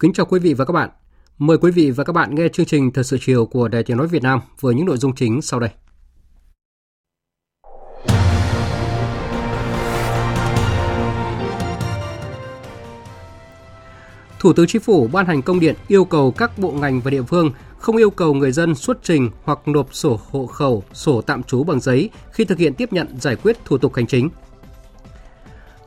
Kính chào quý vị và các bạn. Mời quý vị và các bạn nghe chương trình Thời sự chiều của Đài Tiếng Nói Việt Nam với những nội dung chính sau đây. Thủ tướng Chính phủ ban hành công điện yêu cầu các bộ ngành và địa phương không yêu cầu người dân xuất trình hoặc nộp sổ hộ khẩu, sổ tạm trú bằng giấy khi thực hiện tiếp nhận giải quyết thủ tục hành chính.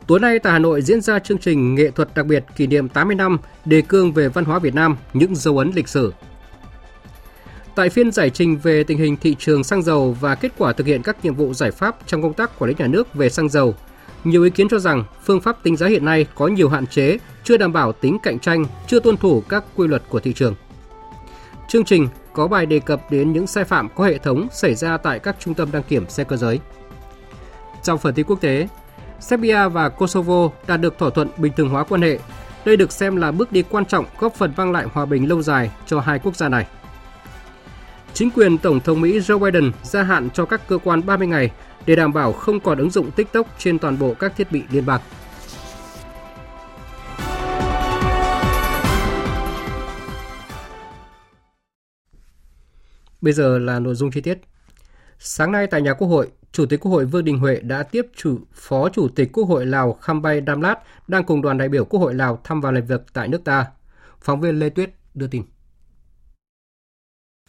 Tối nay tại Hà Nội diễn ra chương trình nghệ thuật đặc biệt kỷ niệm 80 năm đề cương về văn hóa Việt Nam, những dấu ấn lịch sử. Tại phiên giải trình về tình hình thị trường xăng dầu và kết quả thực hiện các nhiệm vụ giải pháp trong công tác quản lý nhà nước về xăng dầu, nhiều ý kiến cho rằng phương pháp tính giá hiện nay có nhiều hạn chế, chưa đảm bảo tính cạnh tranh, chưa tuân thủ các quy luật của thị trường. Chương trình có bài đề cập đến những sai phạm có hệ thống xảy ra tại các trung tâm đăng kiểm xe cơ giới. Trong phần tin quốc tế, Serbia và Kosovo đạt được thỏa thuận bình thường hóa quan hệ. Đây được xem là bước đi quan trọng góp phần mang lại hòa bình lâu dài cho hai quốc gia này. Chính quyền Tổng thống Mỹ Joe Biden gia hạn cho các cơ quan 30 ngày để đảm bảo không còn ứng dụng TikTok trên toàn bộ các thiết bị liên bang. Bây giờ là nội dung chi tiết. Sáng nay tại nhà Quốc hội, Chủ tịch Quốc hội Vương Đình Huệ đã tiếp chủ Phó Chủ tịch Quốc hội Lào Khăm Bay Đam Lát đang cùng đoàn đại biểu Quốc hội Lào thăm và làm việc tại nước ta. Phóng viên Lê Tuyết đưa tin.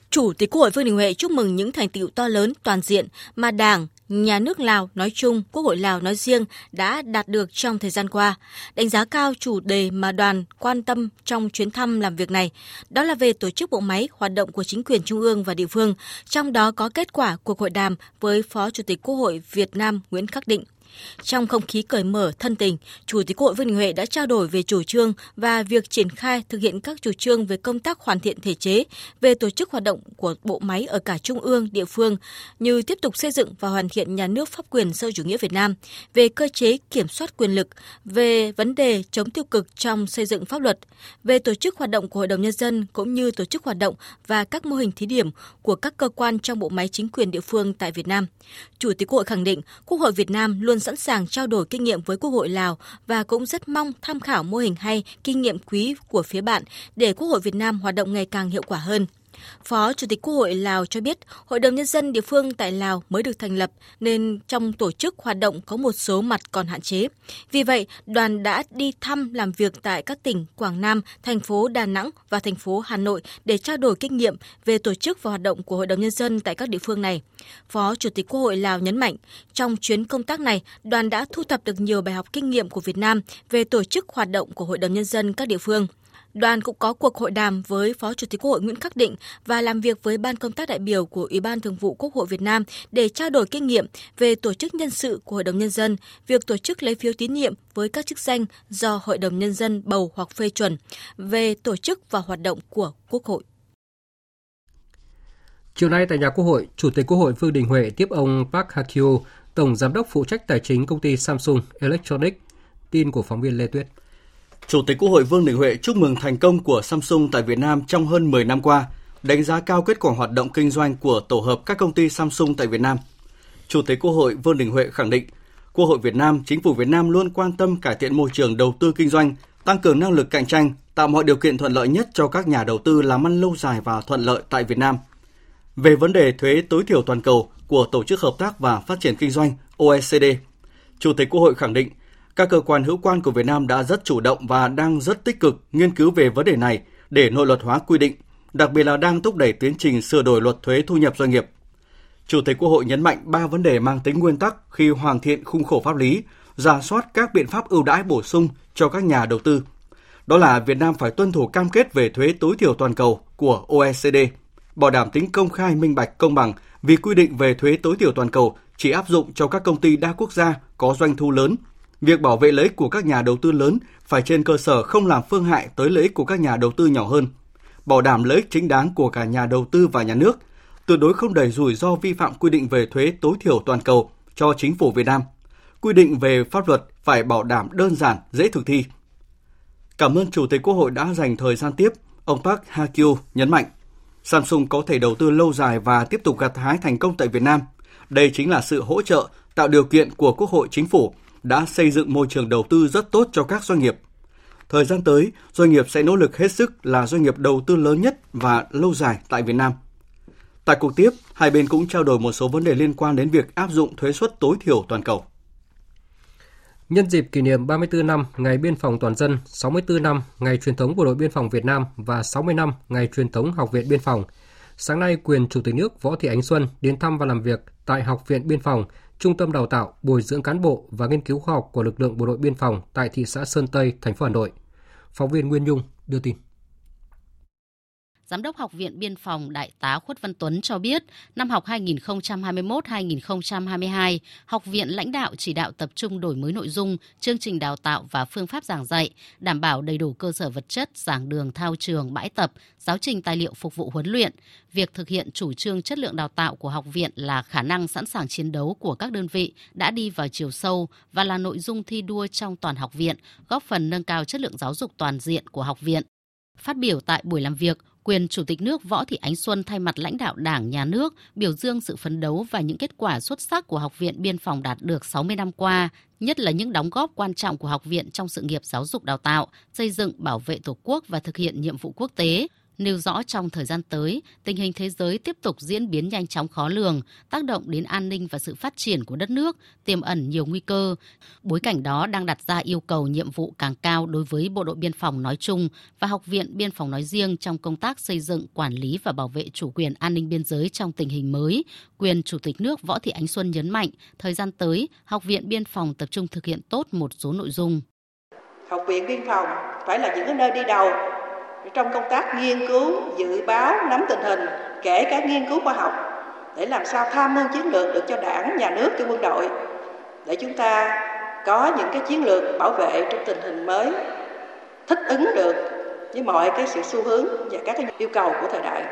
Chủ tịch Quốc hội Vương Đình Huệ chúc mừng những thành tựu to lớn toàn diện mà Đảng, nhà nước Lào nói chung, Quốc hội Lào nói riêng đã đạt được trong thời gian qua. Đánh giá cao chủ đề mà đoàn quan tâm trong chuyến thăm làm việc này, đó là về tổ chức bộ máy hoạt động của chính quyền trung ương và địa phương, trong đó có kết quả cuộc hội đàm với Phó Chủ tịch Quốc hội Việt Nam Nguyễn Khắc Định. Trong không khí cởi mở, thân tình, Chủ tịch Quốc hội Vương Đình Huệ đã trao đổi về chủ trương và việc triển khai thực hiện các chủ trương về công tác hoàn thiện thể chế, về tổ chức hoạt động của bộ máy ở cả trung ương, địa phương, như tiếp tục xây dựng và hoàn thiện nhà nước pháp quyền sâu chủ nghĩa Việt Nam, về cơ chế kiểm soát quyền lực, về vấn đề chống tiêu cực trong xây dựng pháp luật, về tổ chức hoạt động của Hội đồng Nhân dân cũng như tổ chức hoạt động và các mô hình thí điểm của các cơ quan trong bộ máy chính quyền địa phương tại Việt Nam. Chủ tịch Quốc hội khẳng định Quốc hội Việt Nam luôn sẵn sàng trao đổi kinh nghiệm với Quốc hội Lào và cũng rất mong tham khảo mô hình hay, kinh nghiệm quý của phía bạn để Quốc hội Việt Nam hoạt động ngày càng hiệu quả hơn. Phó Chủ tịch Quốc hội Lào cho biết, Hội đồng Nhân dân địa phương tại Lào mới được thành lập nên trong tổ chức hoạt động có một số mặt còn hạn chế. Vì vậy, đoàn đã đi thăm làm việc tại các tỉnh Quảng Nam, thành phố Đà Nẵng và thành phố Hà Nội để trao đổi kinh nghiệm về tổ chức và hoạt động của Hội đồng Nhân dân tại các địa phương này. Phó Chủ tịch Quốc hội Lào nhấn mạnh, trong chuyến công tác này, đoàn đã thu thập được nhiều bài học kinh nghiệm của Việt Nam về tổ chức hoạt động của Hội đồng Nhân dân các địa phương. Đoàn cũng có cuộc hội đàm với Phó Chủ tịch Quốc hội Nguyễn Khắc Định và làm việc với Ban công tác đại biểu của Ủy ban Thường vụ Quốc hội Việt Nam để trao đổi kinh nghiệm về tổ chức nhân sự của Hội đồng Nhân dân, việc tổ chức lấy phiếu tín nhiệm với các chức danh do Hội đồng Nhân dân bầu hoặc phê chuẩn, về tổ chức và hoạt động của Quốc hội. Chiều nay tại nhà Quốc hội, Chủ tịch Quốc hội Vương Đình Huệ tiếp ông Park ha Tổng Giám đốc phụ trách tài chính công ty Samsung Electronics. Tin của phóng viên Lê Tuyết. Chủ tịch Quốc hội Vương Đình Huệ chúc mừng thành công của Samsung tại Việt Nam trong hơn 10 năm qua, đánh giá cao kết quả hoạt động kinh doanh của tổ hợp các công ty Samsung tại Việt Nam. Chủ tịch Quốc hội Vương Đình Huệ khẳng định, Quốc hội Việt Nam, chính phủ Việt Nam luôn quan tâm cải thiện môi trường đầu tư kinh doanh, tăng cường năng lực cạnh tranh, tạo mọi điều kiện thuận lợi nhất cho các nhà đầu tư làm ăn lâu dài và thuận lợi tại Việt Nam. Về vấn đề thuế tối thiểu toàn cầu của Tổ chức Hợp tác và Phát triển Kinh doanh OECD, Chủ tịch Quốc hội khẳng định các cơ quan hữu quan của Việt Nam đã rất chủ động và đang rất tích cực nghiên cứu về vấn đề này để nội luật hóa quy định, đặc biệt là đang thúc đẩy tiến trình sửa đổi luật thuế thu nhập doanh nghiệp. Chủ tịch Quốc hội nhấn mạnh ba vấn đề mang tính nguyên tắc khi hoàn thiện khung khổ pháp lý ra soát các biện pháp ưu đãi bổ sung cho các nhà đầu tư. Đó là Việt Nam phải tuân thủ cam kết về thuế tối thiểu toàn cầu của OECD, bảo đảm tính công khai, minh bạch, công bằng vì quy định về thuế tối thiểu toàn cầu chỉ áp dụng cho các công ty đa quốc gia có doanh thu lớn. Việc bảo vệ lợi ích của các nhà đầu tư lớn phải trên cơ sở không làm phương hại tới lợi ích của các nhà đầu tư nhỏ hơn, bảo đảm lợi ích chính đáng của cả nhà đầu tư và nhà nước, tuyệt đối không đẩy rủi ro vi phạm quy định về thuế tối thiểu toàn cầu cho chính phủ Việt Nam. Quy định về pháp luật phải bảo đảm đơn giản, dễ thực thi. Cảm ơn Chủ tịch Quốc hội đã dành thời gian tiếp, ông Park Ha-kyu nhấn mạnh, Samsung có thể đầu tư lâu dài và tiếp tục gặt hái thành công tại Việt Nam. Đây chính là sự hỗ trợ, tạo điều kiện của Quốc hội Chính phủ đã xây dựng môi trường đầu tư rất tốt cho các doanh nghiệp. Thời gian tới, doanh nghiệp sẽ nỗ lực hết sức là doanh nghiệp đầu tư lớn nhất và lâu dài tại Việt Nam. Tại cuộc tiếp, hai bên cũng trao đổi một số vấn đề liên quan đến việc áp dụng thuế suất tối thiểu toàn cầu. Nhân dịp kỷ niệm 34 năm Ngày Biên phòng Toàn dân, 64 năm Ngày truyền thống Bộ đội Biên phòng Việt Nam và 60 năm Ngày truyền thống Học viện Biên phòng, sáng nay quyền Chủ tịch nước Võ Thị Ánh Xuân đến thăm và làm việc tại Học viện Biên phòng, Trung tâm Đào tạo, Bồi dưỡng cán bộ và nghiên cứu khoa học của lực lượng Bộ đội Biên phòng tại thị xã Sơn Tây, thành phố Hà Nội. Phóng viên Nguyên Nhung đưa tin. Giám đốc Học viện Biên phòng Đại tá Khuất Văn Tuấn cho biết, năm học 2021-2022, học viện lãnh đạo chỉ đạo tập trung đổi mới nội dung, chương trình đào tạo và phương pháp giảng dạy, đảm bảo đầy đủ cơ sở vật chất, giảng đường, thao trường, bãi tập, giáo trình tài liệu phục vụ huấn luyện. Việc thực hiện chủ trương chất lượng đào tạo của học viện là khả năng sẵn sàng chiến đấu của các đơn vị đã đi vào chiều sâu và là nội dung thi đua trong toàn học viện, góp phần nâng cao chất lượng giáo dục toàn diện của học viện. Phát biểu tại buổi làm việc, quyền Chủ tịch nước Võ Thị Ánh Xuân thay mặt lãnh đạo Đảng, Nhà nước biểu dương sự phấn đấu và những kết quả xuất sắc của Học viện Biên phòng đạt được 60 năm qua, nhất là những đóng góp quan trọng của học viện trong sự nghiệp giáo dục đào tạo, xây dựng bảo vệ Tổ quốc và thực hiện nhiệm vụ quốc tế nêu rõ trong thời gian tới, tình hình thế giới tiếp tục diễn biến nhanh chóng khó lường, tác động đến an ninh và sự phát triển của đất nước, tiềm ẩn nhiều nguy cơ. Bối cảnh đó đang đặt ra yêu cầu nhiệm vụ càng cao đối với Bộ đội Biên phòng nói chung và Học viện Biên phòng nói riêng trong công tác xây dựng, quản lý và bảo vệ chủ quyền an ninh biên giới trong tình hình mới. Quyền Chủ tịch nước Võ Thị Ánh Xuân nhấn mạnh, thời gian tới, Học viện Biên phòng tập trung thực hiện tốt một số nội dung. Học viện Biên phòng phải là những nơi đi đầu trong công tác nghiên cứu, dự báo, nắm tình hình, kể cả nghiên cứu khoa học để làm sao tham mưu chiến lược được cho đảng, nhà nước, cho quân đội để chúng ta có những cái chiến lược bảo vệ trong tình hình mới thích ứng được với mọi cái sự xu hướng và các cái yêu cầu của thời đại.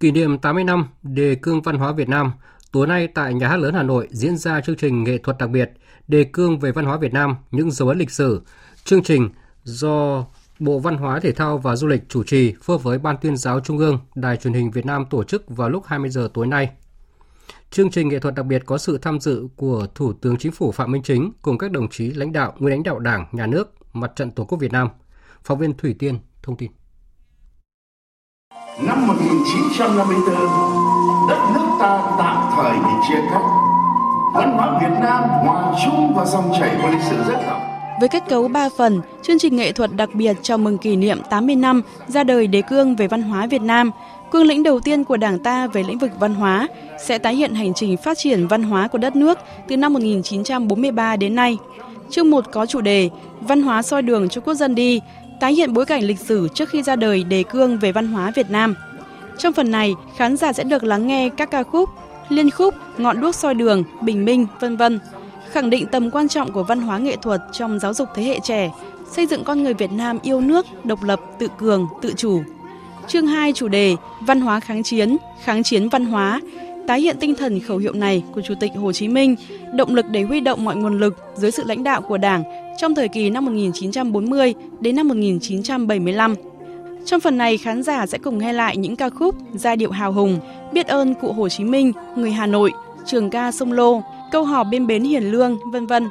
Kỷ niệm 80 năm đề cương văn hóa Việt Nam, tối nay tại Nhà hát lớn Hà Nội diễn ra chương trình nghệ thuật đặc biệt đề cương về văn hóa Việt Nam, những dấu ấn lịch sử. Chương trình do Bộ Văn hóa Thể thao và Du lịch chủ trì phối hợp với Ban tuyên giáo Trung ương, Đài truyền hình Việt Nam tổ chức vào lúc 20 giờ tối nay. Chương trình nghệ thuật đặc biệt có sự tham dự của Thủ tướng Chính phủ Phạm Minh Chính cùng các đồng chí lãnh đạo, nguyên lãnh đạo Đảng, Nhà nước, Mặt trận Tổ quốc Việt Nam. Phóng viên Thủy Tiên thông tin. Năm 1954, đất nước ta tạm thời bị chia cắt. Văn hóa Việt Nam hòa chung vào dòng chảy của lịch sử dân tộc với kết cấu 3 phần, chương trình nghệ thuật đặc biệt chào mừng kỷ niệm 80 năm ra đời đề cương về văn hóa Việt Nam, cương lĩnh đầu tiên của Đảng ta về lĩnh vực văn hóa, sẽ tái hiện hành trình phát triển văn hóa của đất nước từ năm 1943 đến nay. Chương 1 có chủ đề Văn hóa soi đường cho quốc dân đi, tái hiện bối cảnh lịch sử trước khi ra đời đề cương về văn hóa Việt Nam. Trong phần này, khán giả sẽ được lắng nghe các ca khúc, liên khúc, ngọn đuốc soi đường, bình minh, vân vân khẳng định tầm quan trọng của văn hóa nghệ thuật trong giáo dục thế hệ trẻ, xây dựng con người Việt Nam yêu nước, độc lập, tự cường, tự chủ. Chương 2 chủ đề Văn hóa kháng chiến, kháng chiến văn hóa, tái hiện tinh thần khẩu hiệu này của Chủ tịch Hồ Chí Minh, động lực để huy động mọi nguồn lực dưới sự lãnh đạo của Đảng trong thời kỳ năm 1940 đến năm 1975. Trong phần này, khán giả sẽ cùng nghe lại những ca khúc giai điệu hào hùng, biết ơn cụ Hồ Chí Minh, người Hà Nội, trường ca sông Lô, câu hò bên bến hiền lương, vân vân.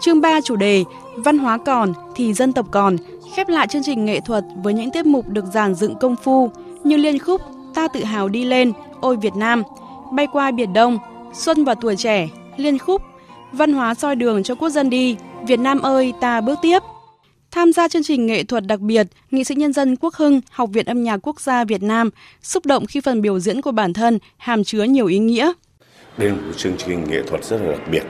Chương 3 chủ đề Văn hóa còn thì dân tộc còn, khép lại chương trình nghệ thuật với những tiết mục được giàn dựng công phu như liên khúc Ta tự hào đi lên, Ôi Việt Nam, Bay qua Biển Đông, Xuân và tuổi trẻ, liên khúc Văn hóa soi đường cho quốc dân đi, Việt Nam ơi ta bước tiếp. Tham gia chương trình nghệ thuật đặc biệt, nghệ sĩ nhân dân Quốc Hưng, Học viện âm nhạc quốc gia Việt Nam xúc động khi phần biểu diễn của bản thân hàm chứa nhiều ý nghĩa. Đây là một chương trình nghệ thuật rất là đặc biệt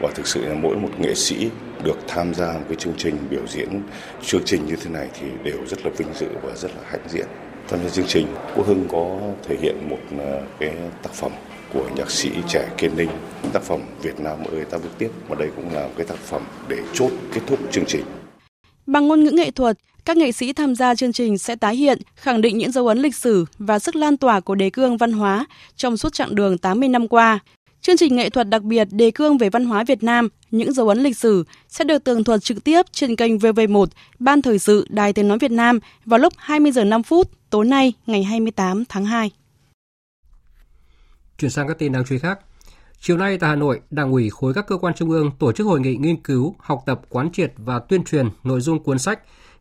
và thực sự là mỗi một nghệ sĩ được tham gia một cái chương trình biểu diễn chương trình như thế này thì đều rất là vinh dự và rất là hãnh diện. Tham gia chương trình, Quốc Hưng có thể hiện một ờ, cái tác phẩm của nhạc sĩ trẻ Kiên Ninh, tác phẩm Việt Nam ơi ta bước tiếp và đây cũng là một cái tác phẩm để chốt kết thúc chương trình. Bằng ngôn ngữ nghệ thuật, các nghệ sĩ tham gia chương trình sẽ tái hiện, khẳng định những dấu ấn lịch sử và sức lan tỏa của đề cương văn hóa trong suốt chặng đường 80 năm qua. Chương trình nghệ thuật đặc biệt đề cương về văn hóa Việt Nam, những dấu ấn lịch sử sẽ được tường thuật trực tiếp trên kênh VV1, Ban Thời sự Đài Tiếng Nói Việt Nam vào lúc 20 giờ 5 phút tối nay ngày 28 tháng 2. Chuyển sang các tin đáng chú ý khác. Chiều nay tại Hà Nội, Đảng ủy khối các cơ quan trung ương tổ chức hội nghị nghiên cứu, học tập, quán triệt và tuyên truyền nội dung cuốn sách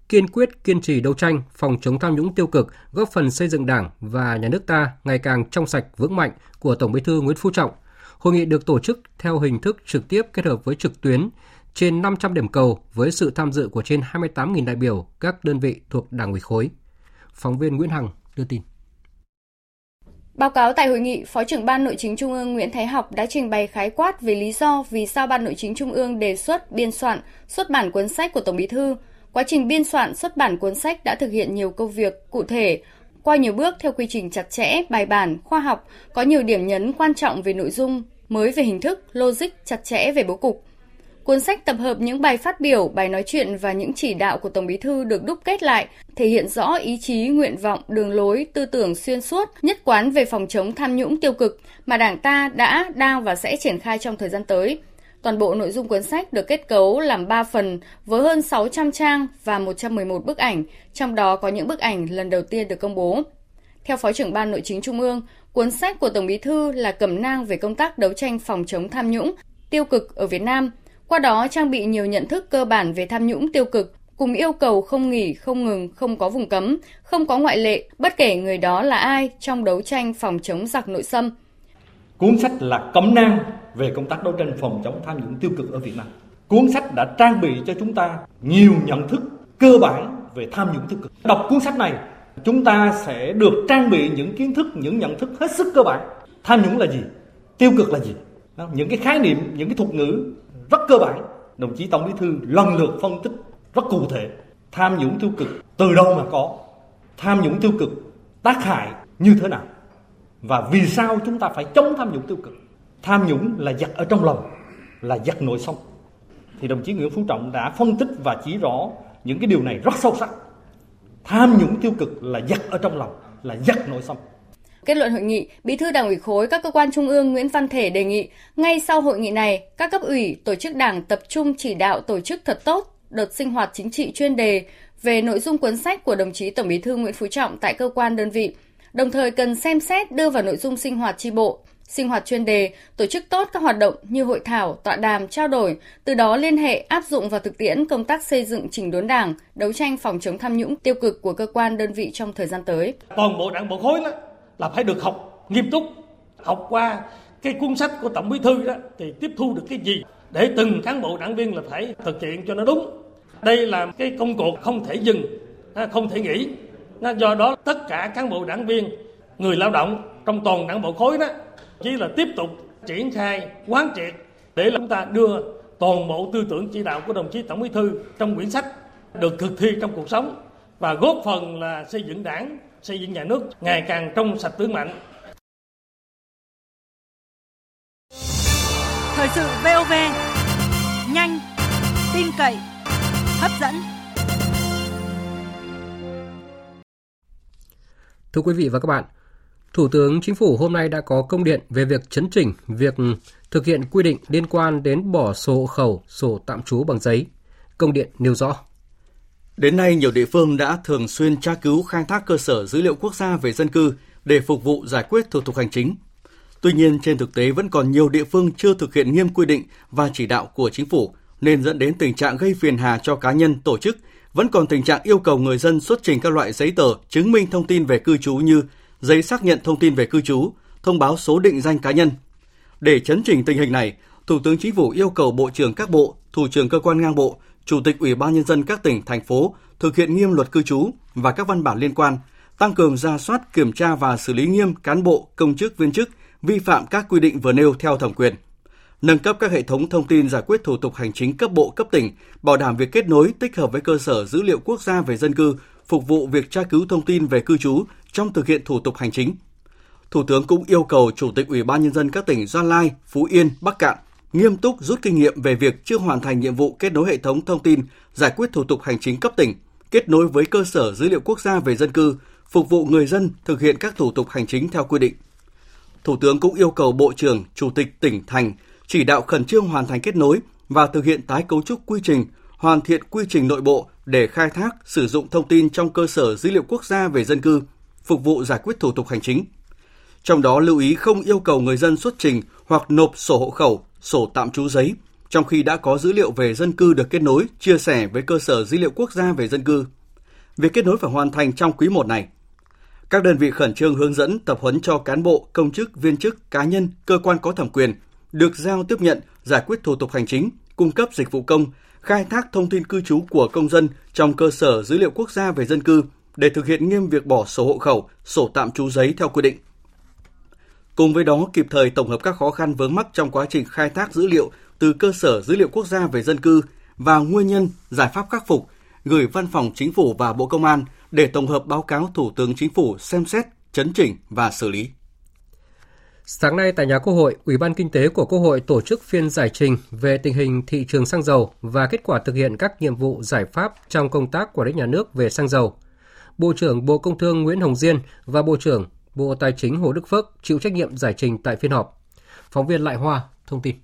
kiên quyết kiên trì đấu tranh phòng chống tham nhũng tiêu cực, góp phần xây dựng Đảng và nhà nước ta ngày càng trong sạch vững mạnh của Tổng Bí thư Nguyễn Phú Trọng. Hội nghị được tổ chức theo hình thức trực tiếp kết hợp với trực tuyến trên 500 điểm cầu với sự tham dự của trên 28.000 đại biểu các đơn vị thuộc Đảng ủy khối. Phóng viên Nguyễn Hằng đưa tin. Báo cáo tại hội nghị, Phó trưởng Ban Nội chính Trung ương Nguyễn Thái Học đã trình bày khái quát về lý do vì sao Ban Nội chính Trung ương đề xuất biên soạn, xuất bản cuốn sách của Tổng Bí thư. Quá trình biên soạn, xuất bản cuốn sách đã thực hiện nhiều công việc cụ thể, qua nhiều bước theo quy trình chặt chẽ, bài bản, khoa học, có nhiều điểm nhấn quan trọng về nội dung, mới về hình thức, logic, chặt chẽ về bố cục. Cuốn sách tập hợp những bài phát biểu, bài nói chuyện và những chỉ đạo của Tổng Bí thư được đúc kết lại, thể hiện rõ ý chí, nguyện vọng, đường lối, tư tưởng xuyên suốt, nhất quán về phòng chống tham nhũng tiêu cực mà Đảng ta đã, đang và sẽ triển khai trong thời gian tới. Toàn bộ nội dung cuốn sách được kết cấu làm 3 phần với hơn 600 trang và 111 bức ảnh, trong đó có những bức ảnh lần đầu tiên được công bố. Theo Phó trưởng Ban Nội chính Trung ương, cuốn sách của Tổng Bí thư là cẩm nang về công tác đấu tranh phòng chống tham nhũng, tiêu cực ở Việt Nam – qua đó trang bị nhiều nhận thức cơ bản về tham nhũng tiêu cực, cùng yêu cầu không nghỉ, không ngừng, không có vùng cấm, không có ngoại lệ, bất kể người đó là ai trong đấu tranh phòng chống giặc nội xâm. Cuốn sách là cẩm nang về công tác đấu tranh phòng chống tham nhũng tiêu cực ở Việt Nam. Cuốn sách đã trang bị cho chúng ta nhiều nhận thức cơ bản về tham nhũng tiêu cực. Đọc cuốn sách này, chúng ta sẽ được trang bị những kiến thức, những nhận thức hết sức cơ bản. Tham nhũng là gì? Tiêu cực là gì? Những cái khái niệm, những cái thuật ngữ rất cơ bản đồng chí tổng bí thư lần lượt phân tích rất cụ thể tham nhũng tiêu cực từ đâu mà có tham nhũng tiêu cực tác hại như thế nào và vì sao chúng ta phải chống tham nhũng tiêu cực tham nhũng là giặc ở trong lòng là giặc nội sông thì đồng chí Nguyễn Phú Trọng đã phân tích và chỉ rõ những cái điều này rất sâu sắc. Tham nhũng tiêu cực là giặc ở trong lòng là giặc nội sông Kết luận hội nghị, Bí thư Đảng ủy khối các cơ quan trung ương Nguyễn Văn Thể đề nghị ngay sau hội nghị này, các cấp ủy, tổ chức đảng tập trung chỉ đạo tổ chức thật tốt đợt sinh hoạt chính trị chuyên đề về nội dung cuốn sách của đồng chí Tổng Bí thư Nguyễn Phú Trọng tại cơ quan đơn vị, đồng thời cần xem xét đưa vào nội dung sinh hoạt tri bộ, sinh hoạt chuyên đề, tổ chức tốt các hoạt động như hội thảo, tọa đàm, trao đổi, từ đó liên hệ áp dụng vào thực tiễn công tác xây dựng chỉnh đốn đảng, đấu tranh phòng chống tham nhũng tiêu cực của cơ quan đơn vị trong thời gian tới. Toàn bộ đảng bộ khối đó là phải được học nghiêm túc học qua cái cuốn sách của tổng bí thư đó thì tiếp thu được cái gì để từng cán bộ đảng viên là phải thực hiện cho nó đúng đây là cái công cuộc không thể dừng à, không thể nghỉ à, do đó tất cả cán bộ đảng viên người lao động trong toàn đảng bộ khối đó chỉ là tiếp tục triển khai quán triệt để chúng ta đưa toàn bộ tư tưởng chỉ đạo của đồng chí tổng bí thư trong quyển sách được thực thi trong cuộc sống và góp phần là xây dựng đảng xây dựng nhà nước ngày càng trong sạch vững mạnh. Thời sự VOV nhanh, tin cậy, hấp dẫn. Thưa quý vị và các bạn, Thủ tướng Chính phủ hôm nay đã có công điện về việc chấn chỉnh việc thực hiện quy định liên quan đến bỏ sổ hộ khẩu, sổ tạm trú bằng giấy. Công điện nêu rõ. Đến nay, nhiều địa phương đã thường xuyên tra cứu khai thác cơ sở dữ liệu quốc gia về dân cư để phục vụ giải quyết thủ tục hành chính. Tuy nhiên, trên thực tế vẫn còn nhiều địa phương chưa thực hiện nghiêm quy định và chỉ đạo của chính phủ, nên dẫn đến tình trạng gây phiền hà cho cá nhân, tổ chức, vẫn còn tình trạng yêu cầu người dân xuất trình các loại giấy tờ chứng minh thông tin về cư trú như giấy xác nhận thông tin về cư trú, thông báo số định danh cá nhân. Để chấn chỉnh tình hình này, Thủ tướng Chính phủ yêu cầu Bộ trưởng các bộ, Thủ trưởng cơ quan ngang bộ Chủ tịch Ủy ban Nhân dân các tỉnh, thành phố thực hiện nghiêm luật cư trú và các văn bản liên quan, tăng cường ra soát, kiểm tra và xử lý nghiêm cán bộ, công chức, viên chức vi phạm các quy định vừa nêu theo thẩm quyền. Nâng cấp các hệ thống thông tin giải quyết thủ tục hành chính cấp bộ cấp tỉnh, bảo đảm việc kết nối tích hợp với cơ sở dữ liệu quốc gia về dân cư, phục vụ việc tra cứu thông tin về cư trú trong thực hiện thủ tục hành chính. Thủ tướng cũng yêu cầu Chủ tịch Ủy ban Nhân dân các tỉnh Gia Lai, Phú Yên, Bắc Cạn nghiêm túc rút kinh nghiệm về việc chưa hoàn thành nhiệm vụ kết nối hệ thống thông tin giải quyết thủ tục hành chính cấp tỉnh, kết nối với cơ sở dữ liệu quốc gia về dân cư, phục vụ người dân thực hiện các thủ tục hành chính theo quy định. Thủ tướng cũng yêu cầu Bộ trưởng, Chủ tịch tỉnh thành chỉ đạo khẩn trương hoàn thành kết nối và thực hiện tái cấu trúc quy trình, hoàn thiện quy trình nội bộ để khai thác, sử dụng thông tin trong cơ sở dữ liệu quốc gia về dân cư, phục vụ giải quyết thủ tục hành chính. Trong đó lưu ý không yêu cầu người dân xuất trình hoặc nộp sổ hộ khẩu, sổ tạm trú giấy, trong khi đã có dữ liệu về dân cư được kết nối, chia sẻ với cơ sở dữ liệu quốc gia về dân cư. Việc kết nối phải hoàn thành trong quý 1 này. Các đơn vị khẩn trương hướng dẫn tập huấn cho cán bộ, công chức, viên chức, cá nhân, cơ quan có thẩm quyền được giao tiếp nhận, giải quyết thủ tục hành chính, cung cấp dịch vụ công, khai thác thông tin cư trú của công dân trong cơ sở dữ liệu quốc gia về dân cư để thực hiện nghiêm việc bỏ sổ hộ khẩu, sổ tạm trú giấy theo quy định. Cùng với đó, kịp thời tổng hợp các khó khăn vướng mắc trong quá trình khai thác dữ liệu từ cơ sở dữ liệu quốc gia về dân cư và nguyên nhân, giải pháp khắc phục, gửi Văn phòng Chính phủ và Bộ Công an để tổng hợp báo cáo Thủ tướng Chính phủ xem xét, chấn chỉnh và xử lý. Sáng nay tại nhà Quốc hội, Ủy ban Kinh tế của Quốc hội tổ chức phiên giải trình về tình hình thị trường xăng dầu và kết quả thực hiện các nhiệm vụ giải pháp trong công tác quản lý nhà nước về xăng dầu. Bộ trưởng Bộ Công Thương Nguyễn Hồng Diên và Bộ trưởng Bộ Tài chính Hồ Đức Phước chịu trách nhiệm giải trình tại phiên họp. Phóng viên Lại Hoa thông tin.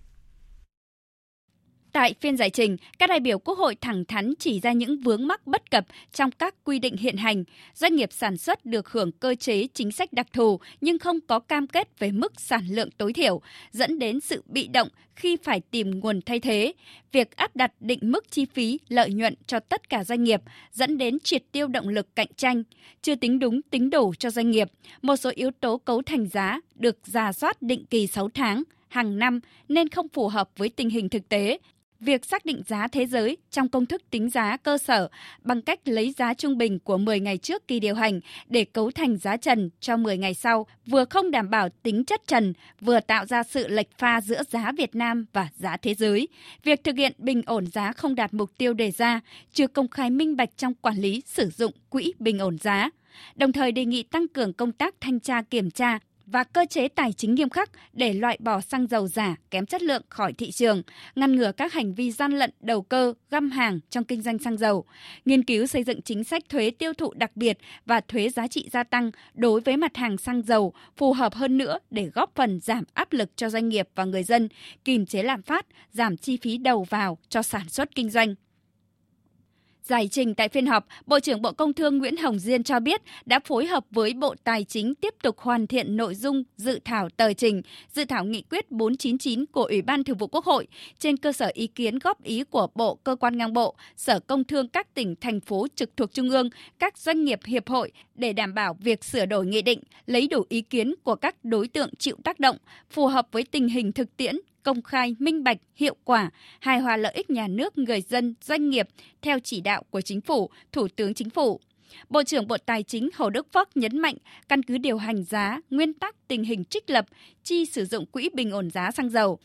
Tại phiên giải trình, các đại biểu Quốc hội thẳng thắn chỉ ra những vướng mắc bất cập trong các quy định hiện hành. Doanh nghiệp sản xuất được hưởng cơ chế chính sách đặc thù nhưng không có cam kết về mức sản lượng tối thiểu, dẫn đến sự bị động khi phải tìm nguồn thay thế. Việc áp đặt định mức chi phí, lợi nhuận cho tất cả doanh nghiệp dẫn đến triệt tiêu động lực cạnh tranh, chưa tính đúng tính đủ cho doanh nghiệp. Một số yếu tố cấu thành giá được giả soát định kỳ 6 tháng, hàng năm nên không phù hợp với tình hình thực tế, việc xác định giá thế giới trong công thức tính giá cơ sở bằng cách lấy giá trung bình của 10 ngày trước kỳ điều hành để cấu thành giá trần cho 10 ngày sau, vừa không đảm bảo tính chất trần, vừa tạo ra sự lệch pha giữa giá Việt Nam và giá thế giới. Việc thực hiện bình ổn giá không đạt mục tiêu đề ra, chưa công khai minh bạch trong quản lý sử dụng quỹ bình ổn giá đồng thời đề nghị tăng cường công tác thanh tra kiểm tra và cơ chế tài chính nghiêm khắc để loại bỏ xăng dầu giả kém chất lượng khỏi thị trường, ngăn ngừa các hành vi gian lận đầu cơ, găm hàng trong kinh doanh xăng dầu, nghiên cứu xây dựng chính sách thuế tiêu thụ đặc biệt và thuế giá trị gia tăng đối với mặt hàng xăng dầu phù hợp hơn nữa để góp phần giảm áp lực cho doanh nghiệp và người dân, kiềm chế lạm phát, giảm chi phí đầu vào cho sản xuất kinh doanh. Giải trình tại phiên họp, Bộ trưởng Bộ Công Thương Nguyễn Hồng Diên cho biết đã phối hợp với Bộ Tài chính tiếp tục hoàn thiện nội dung dự thảo tờ trình, dự thảo nghị quyết 499 của Ủy ban Thường vụ Quốc hội. Trên cơ sở ý kiến góp ý của Bộ, cơ quan ngang bộ, Sở Công Thương các tỉnh, thành phố trực thuộc Trung ương, các doanh nghiệp hiệp hội để đảm bảo việc sửa đổi nghị định, lấy đủ ý kiến của các đối tượng chịu tác động, phù hợp với tình hình thực tiễn, công khai, minh bạch, hiệu quả, hài hòa lợi ích nhà nước, người dân, doanh nghiệp theo chỉ đạo của Chính phủ, Thủ tướng Chính phủ. Bộ trưởng Bộ Tài chính Hồ Đức Phước nhấn mạnh căn cứ điều hành giá, nguyên tắc tình hình trích lập, chi sử dụng quỹ bình ổn giá xăng dầu.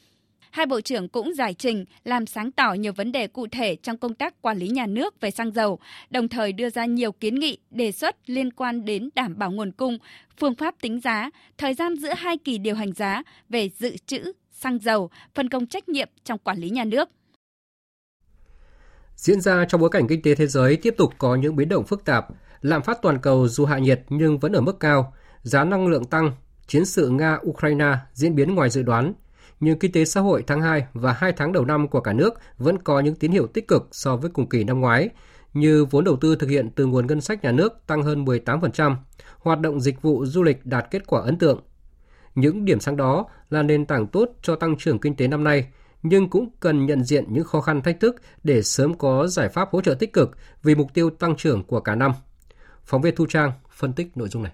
Hai bộ trưởng cũng giải trình làm sáng tỏ nhiều vấn đề cụ thể trong công tác quản lý nhà nước về xăng dầu, đồng thời đưa ra nhiều kiến nghị, đề xuất liên quan đến đảm bảo nguồn cung, phương pháp tính giá, thời gian giữa hai kỳ điều hành giá về dự trữ, xăng dầu, phân công trách nhiệm trong quản lý nhà nước. Diễn ra trong bối cảnh kinh tế thế giới tiếp tục có những biến động phức tạp, lạm phát toàn cầu dù hạ nhiệt nhưng vẫn ở mức cao, giá năng lượng tăng, chiến sự Nga-Ukraine diễn biến ngoài dự đoán, nhưng kinh tế xã hội tháng 2 và 2 tháng đầu năm của cả nước vẫn có những tín hiệu tích cực so với cùng kỳ năm ngoái, như vốn đầu tư thực hiện từ nguồn ngân sách nhà nước tăng hơn 18%, hoạt động dịch vụ du lịch đạt kết quả ấn tượng, những điểm sáng đó là nền tảng tốt cho tăng trưởng kinh tế năm nay, nhưng cũng cần nhận diện những khó khăn thách thức để sớm có giải pháp hỗ trợ tích cực vì mục tiêu tăng trưởng của cả năm. Phóng viên Thu Trang phân tích nội dung này.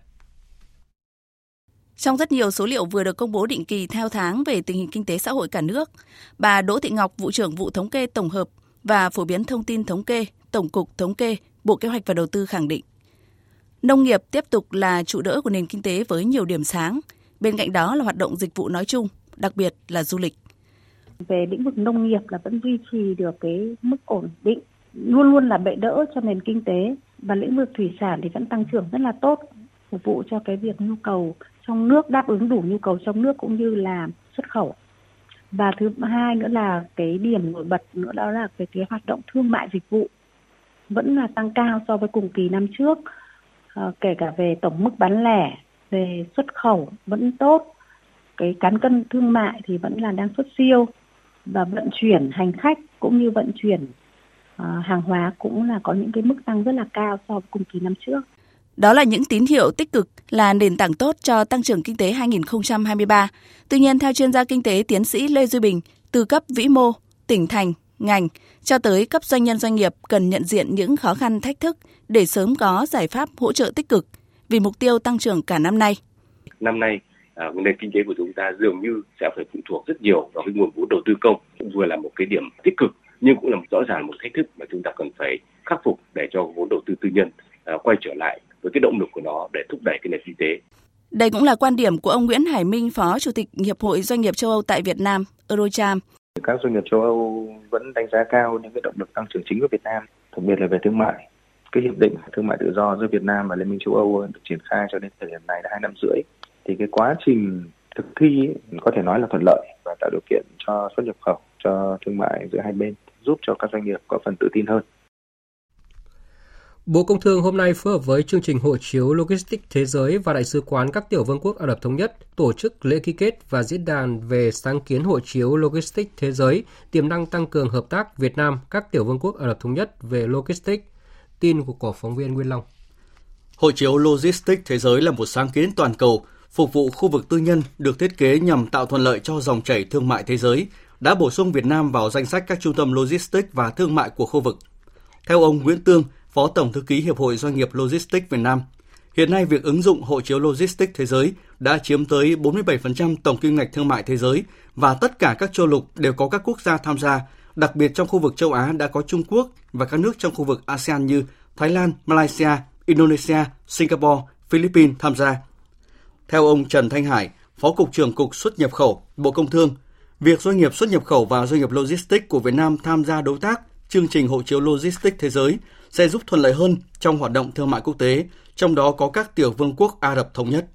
Trong rất nhiều số liệu vừa được công bố định kỳ theo tháng về tình hình kinh tế xã hội cả nước, bà Đỗ Thị Ngọc, vụ trưởng vụ thống kê tổng hợp và phổ biến thông tin thống kê, Tổng cục Thống kê, Bộ Kế hoạch và Đầu tư khẳng định, nông nghiệp tiếp tục là trụ đỡ của nền kinh tế với nhiều điểm sáng, Bên cạnh đó là hoạt động dịch vụ nói chung, đặc biệt là du lịch. Về lĩnh vực nông nghiệp là vẫn duy trì được cái mức ổn định, luôn luôn là bệ đỡ cho nền kinh tế và lĩnh vực thủy sản thì vẫn tăng trưởng rất là tốt, phục vụ cho cái việc nhu cầu trong nước đáp ứng đủ nhu cầu trong nước cũng như là xuất khẩu. Và thứ hai nữa là cái điểm nổi bật nữa đó là về cái hoạt động thương mại dịch vụ vẫn là tăng cao so với cùng kỳ năm trước, à, kể cả về tổng mức bán lẻ, về xuất khẩu vẫn tốt, cái cán cân thương mại thì vẫn là đang xuất siêu và vận chuyển hành khách cũng như vận chuyển uh, hàng hóa cũng là có những cái mức tăng rất là cao so với cùng kỳ năm trước. Đó là những tín hiệu tích cực là nền tảng tốt cho tăng trưởng kinh tế 2023. Tuy nhiên, theo chuyên gia kinh tế tiến sĩ Lê Duy Bình, từ cấp vĩ mô, tỉnh thành, ngành cho tới cấp doanh nhân doanh nghiệp cần nhận diện những khó khăn thách thức để sớm có giải pháp hỗ trợ tích cực vì mục tiêu tăng trưởng cả năm nay. Năm nay, à, nền kinh tế của chúng ta dường như sẽ phải phụ thuộc rất nhiều vào cái nguồn vốn đầu tư công, cũng vừa là một cái điểm tích cực nhưng cũng là rõ ràng một thách thức mà chúng ta cần phải khắc phục để cho vốn đầu tư tư nhân à, quay trở lại với cái động lực của nó để thúc đẩy cái nền kinh tế. Đây cũng là quan điểm của ông Nguyễn Hải Minh, Phó Chủ tịch Hiệp hội Doanh nghiệp châu Âu tại Việt Nam, Eurocharm. Các doanh nghiệp châu Âu vẫn đánh giá cao những cái động lực tăng trưởng chính của Việt Nam, đặc biệt là về thương mại. Cái hiệp định thương mại tự do giữa Việt Nam và Liên minh châu Âu được triển khai cho đến thời điểm này đã hai năm rưỡi. Thì cái quá trình thực thi có thể nói là thuận lợi và tạo điều kiện cho xuất nhập khẩu, cho thương mại giữa hai bên, giúp cho các doanh nghiệp có phần tự tin hơn. Bộ Công Thương hôm nay phối hợp với chương trình hộ chiếu Logistics Thế giới và Đại sứ quán các tiểu vương quốc Ả Rập Thống Nhất tổ chức lễ ký kết và diễn đàn về sáng kiến hộ chiếu Logistics Thế giới, tiềm năng tăng cường hợp tác Việt Nam các tiểu vương quốc Ả Rập Thống Nhất về Logistics. Tin của cổ phóng viên Nguyên Long. Hộ chiếu Logistics Thế giới là một sáng kiến toàn cầu phục vụ khu vực tư nhân được thiết kế nhằm tạo thuận lợi cho dòng chảy thương mại thế giới, đã bổ sung Việt Nam vào danh sách các trung tâm logistics và thương mại của khu vực. Theo ông Nguyễn Tương, Phó Tổng Thư ký Hiệp hội Doanh nghiệp Logistics Việt Nam. Hiện nay, việc ứng dụng hộ chiếu Logistics thế giới đã chiếm tới 47% tổng kim ngạch thương mại thế giới và tất cả các châu lục đều có các quốc gia tham gia, đặc biệt trong khu vực châu Á đã có Trung Quốc và các nước trong khu vực ASEAN như Thái Lan, Malaysia, Indonesia, Singapore, Philippines tham gia. Theo ông Trần Thanh Hải, Phó Cục trưởng Cục xuất nhập khẩu, Bộ Công Thương, việc doanh nghiệp xuất nhập khẩu và doanh nghiệp logistics của Việt Nam tham gia đối tác chương trình hộ chiếu logistics thế giới sẽ giúp thuận lợi hơn trong hoạt động thương mại quốc tế, trong đó có các tiểu vương quốc Ả Rập Thống Nhất.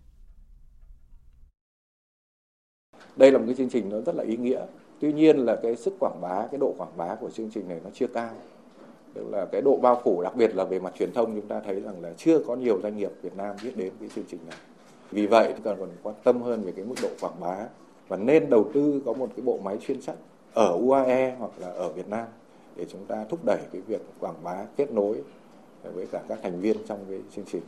Đây là một cái chương trình nó rất là ý nghĩa. Tuy nhiên là cái sức quảng bá, cái độ quảng bá của chương trình này nó chưa cao. Tức là cái độ bao phủ, đặc biệt là về mặt truyền thông chúng ta thấy rằng là chưa có nhiều doanh nghiệp Việt Nam biết đến cái chương trình này. Vì vậy cần còn quan tâm hơn về cái mức độ quảng bá và nên đầu tư có một cái bộ máy chuyên trách ở UAE hoặc là ở Việt Nam để chúng ta thúc đẩy cái việc quảng bá kết nối với cả các thành viên trong cái chương trình.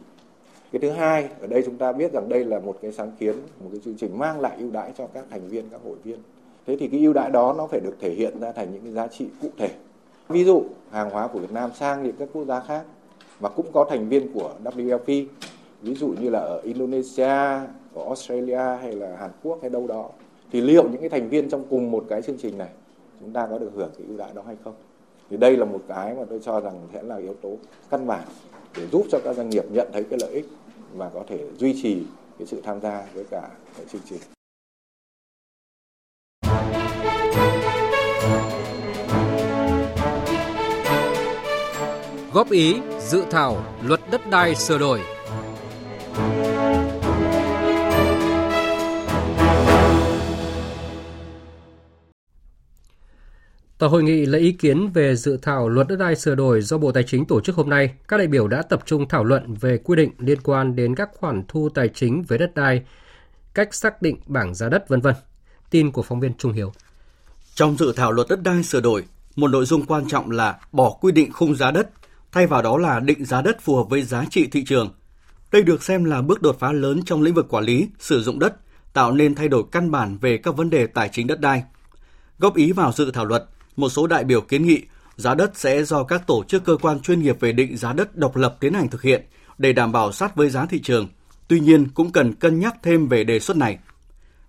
Cái thứ hai, ở đây chúng ta biết rằng đây là một cái sáng kiến, một cái chương trình mang lại ưu đãi cho các thành viên, các hội viên. Thế thì cái ưu đãi đó nó phải được thể hiện ra thành những cái giá trị cụ thể. Ví dụ, hàng hóa của Việt Nam sang những các quốc gia khác và cũng có thành viên của WLP, ví dụ như là ở Indonesia, ở Australia hay là Hàn Quốc hay đâu đó. Thì liệu những cái thành viên trong cùng một cái chương trình này chúng ta có được hưởng cái ưu đãi đó hay không? thì đây là một cái mà tôi cho rằng sẽ là yếu tố căn bản để giúp cho các doanh nghiệp nhận thấy cái lợi ích và có thể duy trì cái sự tham gia với cả cái chương trình. Góp ý dự thảo luật đất đai sửa đổi Tại hội nghị lấy ý kiến về dự thảo luật đất đai sửa đổi do Bộ Tài chính tổ chức hôm nay, các đại biểu đã tập trung thảo luận về quy định liên quan đến các khoản thu tài chính về đất đai, cách xác định bảng giá đất vân vân. Tin của phóng viên Trung Hiếu. Trong dự thảo luật đất đai sửa đổi, một nội dung quan trọng là bỏ quy định khung giá đất, thay vào đó là định giá đất phù hợp với giá trị thị trường. Đây được xem là bước đột phá lớn trong lĩnh vực quản lý, sử dụng đất, tạo nên thay đổi căn bản về các vấn đề tài chính đất đai. Góp ý vào dự thảo luật, một số đại biểu kiến nghị giá đất sẽ do các tổ chức cơ quan chuyên nghiệp về định giá đất độc lập tiến hành thực hiện để đảm bảo sát với giá thị trường. Tuy nhiên cũng cần cân nhắc thêm về đề xuất này.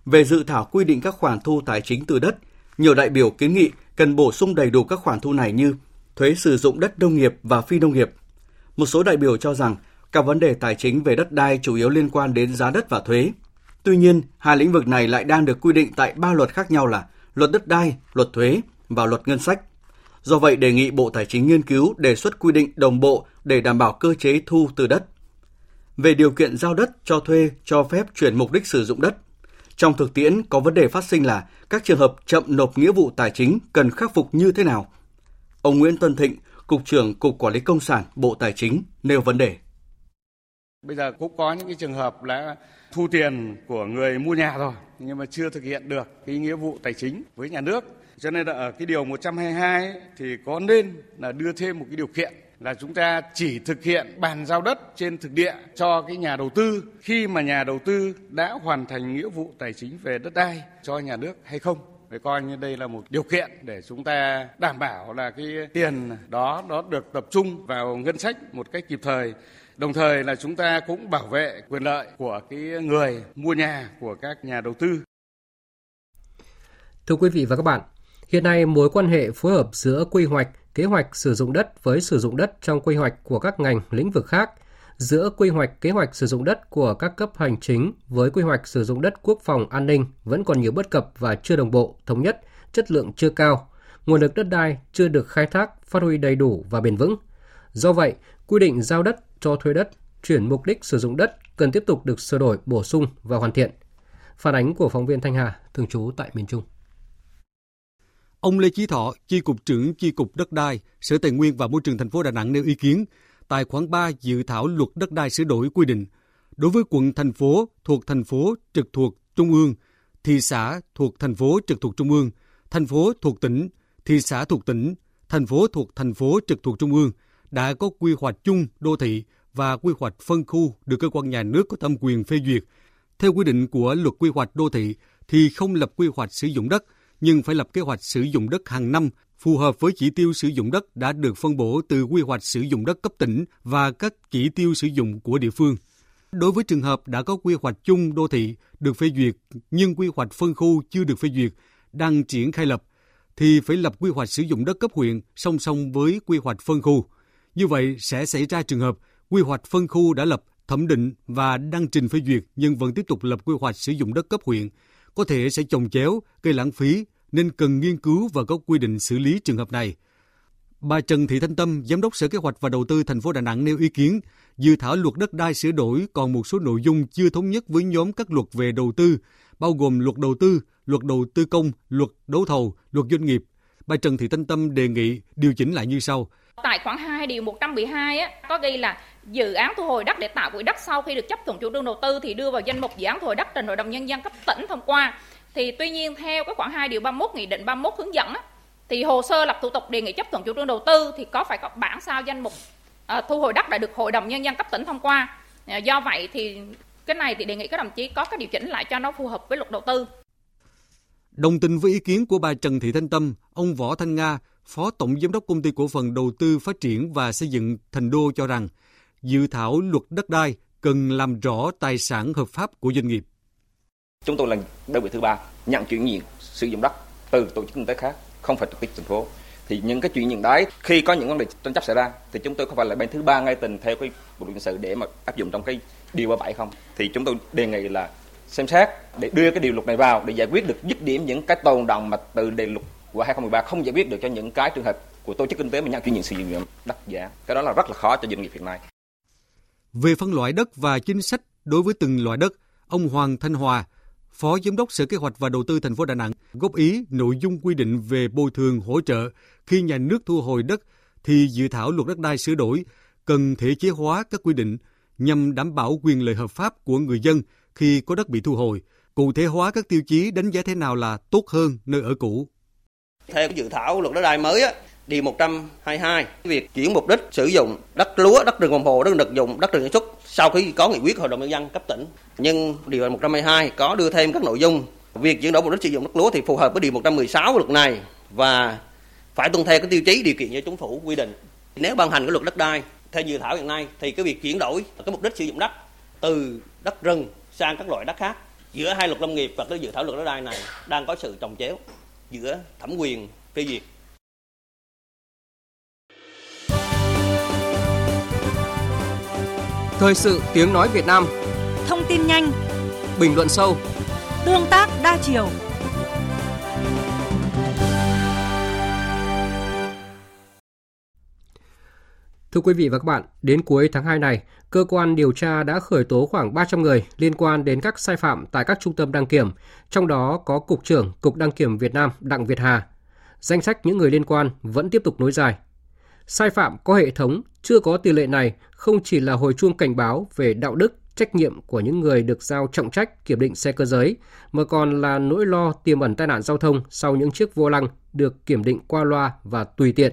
Về dự thảo quy định các khoản thu tài chính từ đất, nhiều đại biểu kiến nghị cần bổ sung đầy đủ các khoản thu này như thuế sử dụng đất nông nghiệp và phi nông nghiệp. Một số đại biểu cho rằng các vấn đề tài chính về đất đai chủ yếu liên quan đến giá đất và thuế. Tuy nhiên, hai lĩnh vực này lại đang được quy định tại ba luật khác nhau là luật đất đai, luật thuế và luật ngân sách. Do vậy, đề nghị Bộ Tài chính nghiên cứu đề xuất quy định đồng bộ để đảm bảo cơ chế thu từ đất. Về điều kiện giao đất cho thuê cho phép chuyển mục đích sử dụng đất, trong thực tiễn có vấn đề phát sinh là các trường hợp chậm nộp nghĩa vụ tài chính cần khắc phục như thế nào? Ông Nguyễn Tân Thịnh, Cục trưởng Cục Quản lý Công sản, Bộ Tài chính nêu vấn đề. Bây giờ cũng có những cái trường hợp là thu tiền của người mua nhà rồi nhưng mà chưa thực hiện được cái nghĩa vụ tài chính với nhà nước. Cho nên là ở cái điều 122 ấy, thì có nên là đưa thêm một cái điều kiện là chúng ta chỉ thực hiện bàn giao đất trên thực địa cho cái nhà đầu tư khi mà nhà đầu tư đã hoàn thành nghĩa vụ tài chính về đất đai cho nhà nước hay không để coi như đây là một điều kiện để chúng ta đảm bảo là cái tiền đó nó được tập trung vào ngân sách một cách kịp thời. Đồng thời là chúng ta cũng bảo vệ quyền lợi của cái người mua nhà của các nhà đầu tư. Thưa quý vị và các bạn, hiện nay mối quan hệ phối hợp giữa quy hoạch kế hoạch sử dụng đất với sử dụng đất trong quy hoạch của các ngành lĩnh vực khác, giữa quy hoạch kế hoạch sử dụng đất của các cấp hành chính với quy hoạch sử dụng đất quốc phòng an ninh vẫn còn nhiều bất cập và chưa đồng bộ, thống nhất, chất lượng chưa cao, nguồn lực đất đai chưa được khai thác, phát huy đầy đủ và bền vững. Do vậy, quy định giao đất cho thuê đất, chuyển mục đích sử dụng đất cần tiếp tục được sửa đổi, bổ sung và hoàn thiện. Phản ánh của phóng viên Thanh Hà, thường trú tại miền Trung. Ông Lê Chí Thọ, Chi cục trưởng Chi cục Đất đai, Sở Tài nguyên và Môi trường thành phố Đà Nẵng nêu ý kiến tại khoản 3 dự thảo luật đất đai sửa đổi quy định đối với quận thành phố thuộc thành phố trực thuộc trung ương, thị xã thuộc thành phố trực thuộc trung ương, thành phố thuộc tỉnh, thị xã thuộc tỉnh, thành phố thuộc thành phố trực thuộc trung ương đã có quy hoạch chung đô thị và quy hoạch phân khu được cơ quan nhà nước có thẩm quyền phê duyệt. Theo quy định của luật quy hoạch đô thị thì không lập quy hoạch sử dụng đất – nhưng phải lập kế hoạch sử dụng đất hàng năm phù hợp với chỉ tiêu sử dụng đất đã được phân bổ từ quy hoạch sử dụng đất cấp tỉnh và các chỉ tiêu sử dụng của địa phương. Đối với trường hợp đã có quy hoạch chung đô thị được phê duyệt nhưng quy hoạch phân khu chưa được phê duyệt, đang triển khai lập, thì phải lập quy hoạch sử dụng đất cấp huyện song song với quy hoạch phân khu. Như vậy sẽ xảy ra trường hợp quy hoạch phân khu đã lập, thẩm định và đăng trình phê duyệt nhưng vẫn tiếp tục lập quy hoạch sử dụng đất cấp huyện có thể sẽ chồng chéo, gây lãng phí nên cần nghiên cứu và có quy định xử lý trường hợp này. Bà Trần Thị Thanh Tâm, Giám đốc Sở Kế hoạch và Đầu tư thành phố Đà Nẵng nêu ý kiến, dự thảo luật đất đai sửa đổi còn một số nội dung chưa thống nhất với nhóm các luật về đầu tư, bao gồm luật đầu tư, luật đầu tư công, luật đấu thầu, luật doanh nghiệp. Bà Trần Thị Thanh Tâm đề nghị điều chỉnh lại như sau. Tại khoản 2 điều 112 á, có ghi là dự án thu hồi đất để tạo quỹ đất sau khi được chấp thuận chủ trương đầu tư thì đưa vào danh mục dự án thu hồi đất trình hội đồng nhân dân cấp tỉnh thông qua. Thì tuy nhiên theo cái khoảng 2 điều 31 nghị định 31 hướng dẫn á, thì hồ sơ lập thủ tục đề nghị chấp thuận chủ trương đầu tư thì có phải có bản sao danh mục à, thu hồi đất đã được hội đồng nhân dân cấp tỉnh thông qua. À, do vậy thì cái này thì đề nghị các đồng chí có cái điều chỉnh lại cho nó phù hợp với luật đầu tư. Đồng tình với ý kiến của bà Trần Thị Thanh Tâm, ông Võ Thanh Nga, Phó Tổng Giám đốc Công ty Cổ phần Đầu tư Phát triển và Xây dựng Thành Đô cho rằng, dự thảo luật đất đai cần làm rõ tài sản hợp pháp của doanh nghiệp. Chúng tôi là đơn vị thứ ba nhận chuyển nhượng sử dụng đất từ tổ chức kinh tế khác, không phải trực tiếp thành phố. Thì những cái chuyện nhượng đấy khi có những vấn đề tranh chấp xảy ra thì chúng tôi không phải là bên thứ ba ngay tình theo cái bộ luật hình sự để mà áp dụng trong cái điều 37 không. Thì chúng tôi đề nghị là xem xét để đưa cái điều luật này vào để giải quyết được dứt điểm những cái tồn động mà từ đề luật của 2013 không giải quyết được cho những cái trường hợp của tổ chức kinh tế mà nhận chuyển nhượng sử dụng đất giả. Cái đó là rất là khó cho doanh nghiệp hiện nay. Về phân loại đất và chính sách đối với từng loại đất, ông Hoàng Thanh Hòa, Phó Giám đốc Sở Kế hoạch và Đầu tư thành phố Đà Nẵng góp ý nội dung quy định về bồi thường hỗ trợ khi nhà nước thu hồi đất thì dự thảo luật đất đai sửa đổi cần thể chế hóa các quy định nhằm đảm bảo quyền lợi hợp pháp của người dân khi có đất bị thu hồi, cụ thể hóa các tiêu chí đánh giá thế nào là tốt hơn nơi ở cũ. Theo dự thảo luật đất đai mới á, điều 122 việc chuyển mục đích sử dụng đất lúa, đất rừng phòng hộ, đất rừng dụng, đất rừng sản xuất sau khi có nghị quyết hội đồng nhân dân cấp tỉnh. Nhưng điều 122 có đưa thêm các nội dung việc chuyển đổi mục đích sử dụng đất lúa thì phù hợp với điều 116 của luật này và phải tuân theo cái tiêu chí điều kiện do chính phủ quy định. Nếu ban hành cái luật đất đai theo dự thảo hiện nay thì cái việc chuyển đổi cái mục đích sử dụng đất từ đất rừng sang các loại đất khác giữa hai luật lâm nghiệp và cái dự thảo luật đất đai này đang có sự trồng chéo giữa thẩm quyền phê duyệt Thời sự tiếng nói Việt Nam Thông tin nhanh bình luận sâu, tương tác đa chiều. Thưa quý vị và các bạn, đến cuối tháng 2 này, cơ quan điều tra đã khởi tố khoảng 300 người liên quan đến các sai phạm tại các trung tâm đăng kiểm, trong đó có Cục trưởng Cục Đăng kiểm Việt Nam Đặng Việt Hà. Danh sách những người liên quan vẫn tiếp tục nối dài. Sai phạm có hệ thống, chưa có tỷ lệ này không chỉ là hồi chuông cảnh báo về đạo đức, trách nhiệm của những người được giao trọng trách kiểm định xe cơ giới, mà còn là nỗi lo tiềm ẩn tai nạn giao thông sau những chiếc vô lăng được kiểm định qua loa và tùy tiện.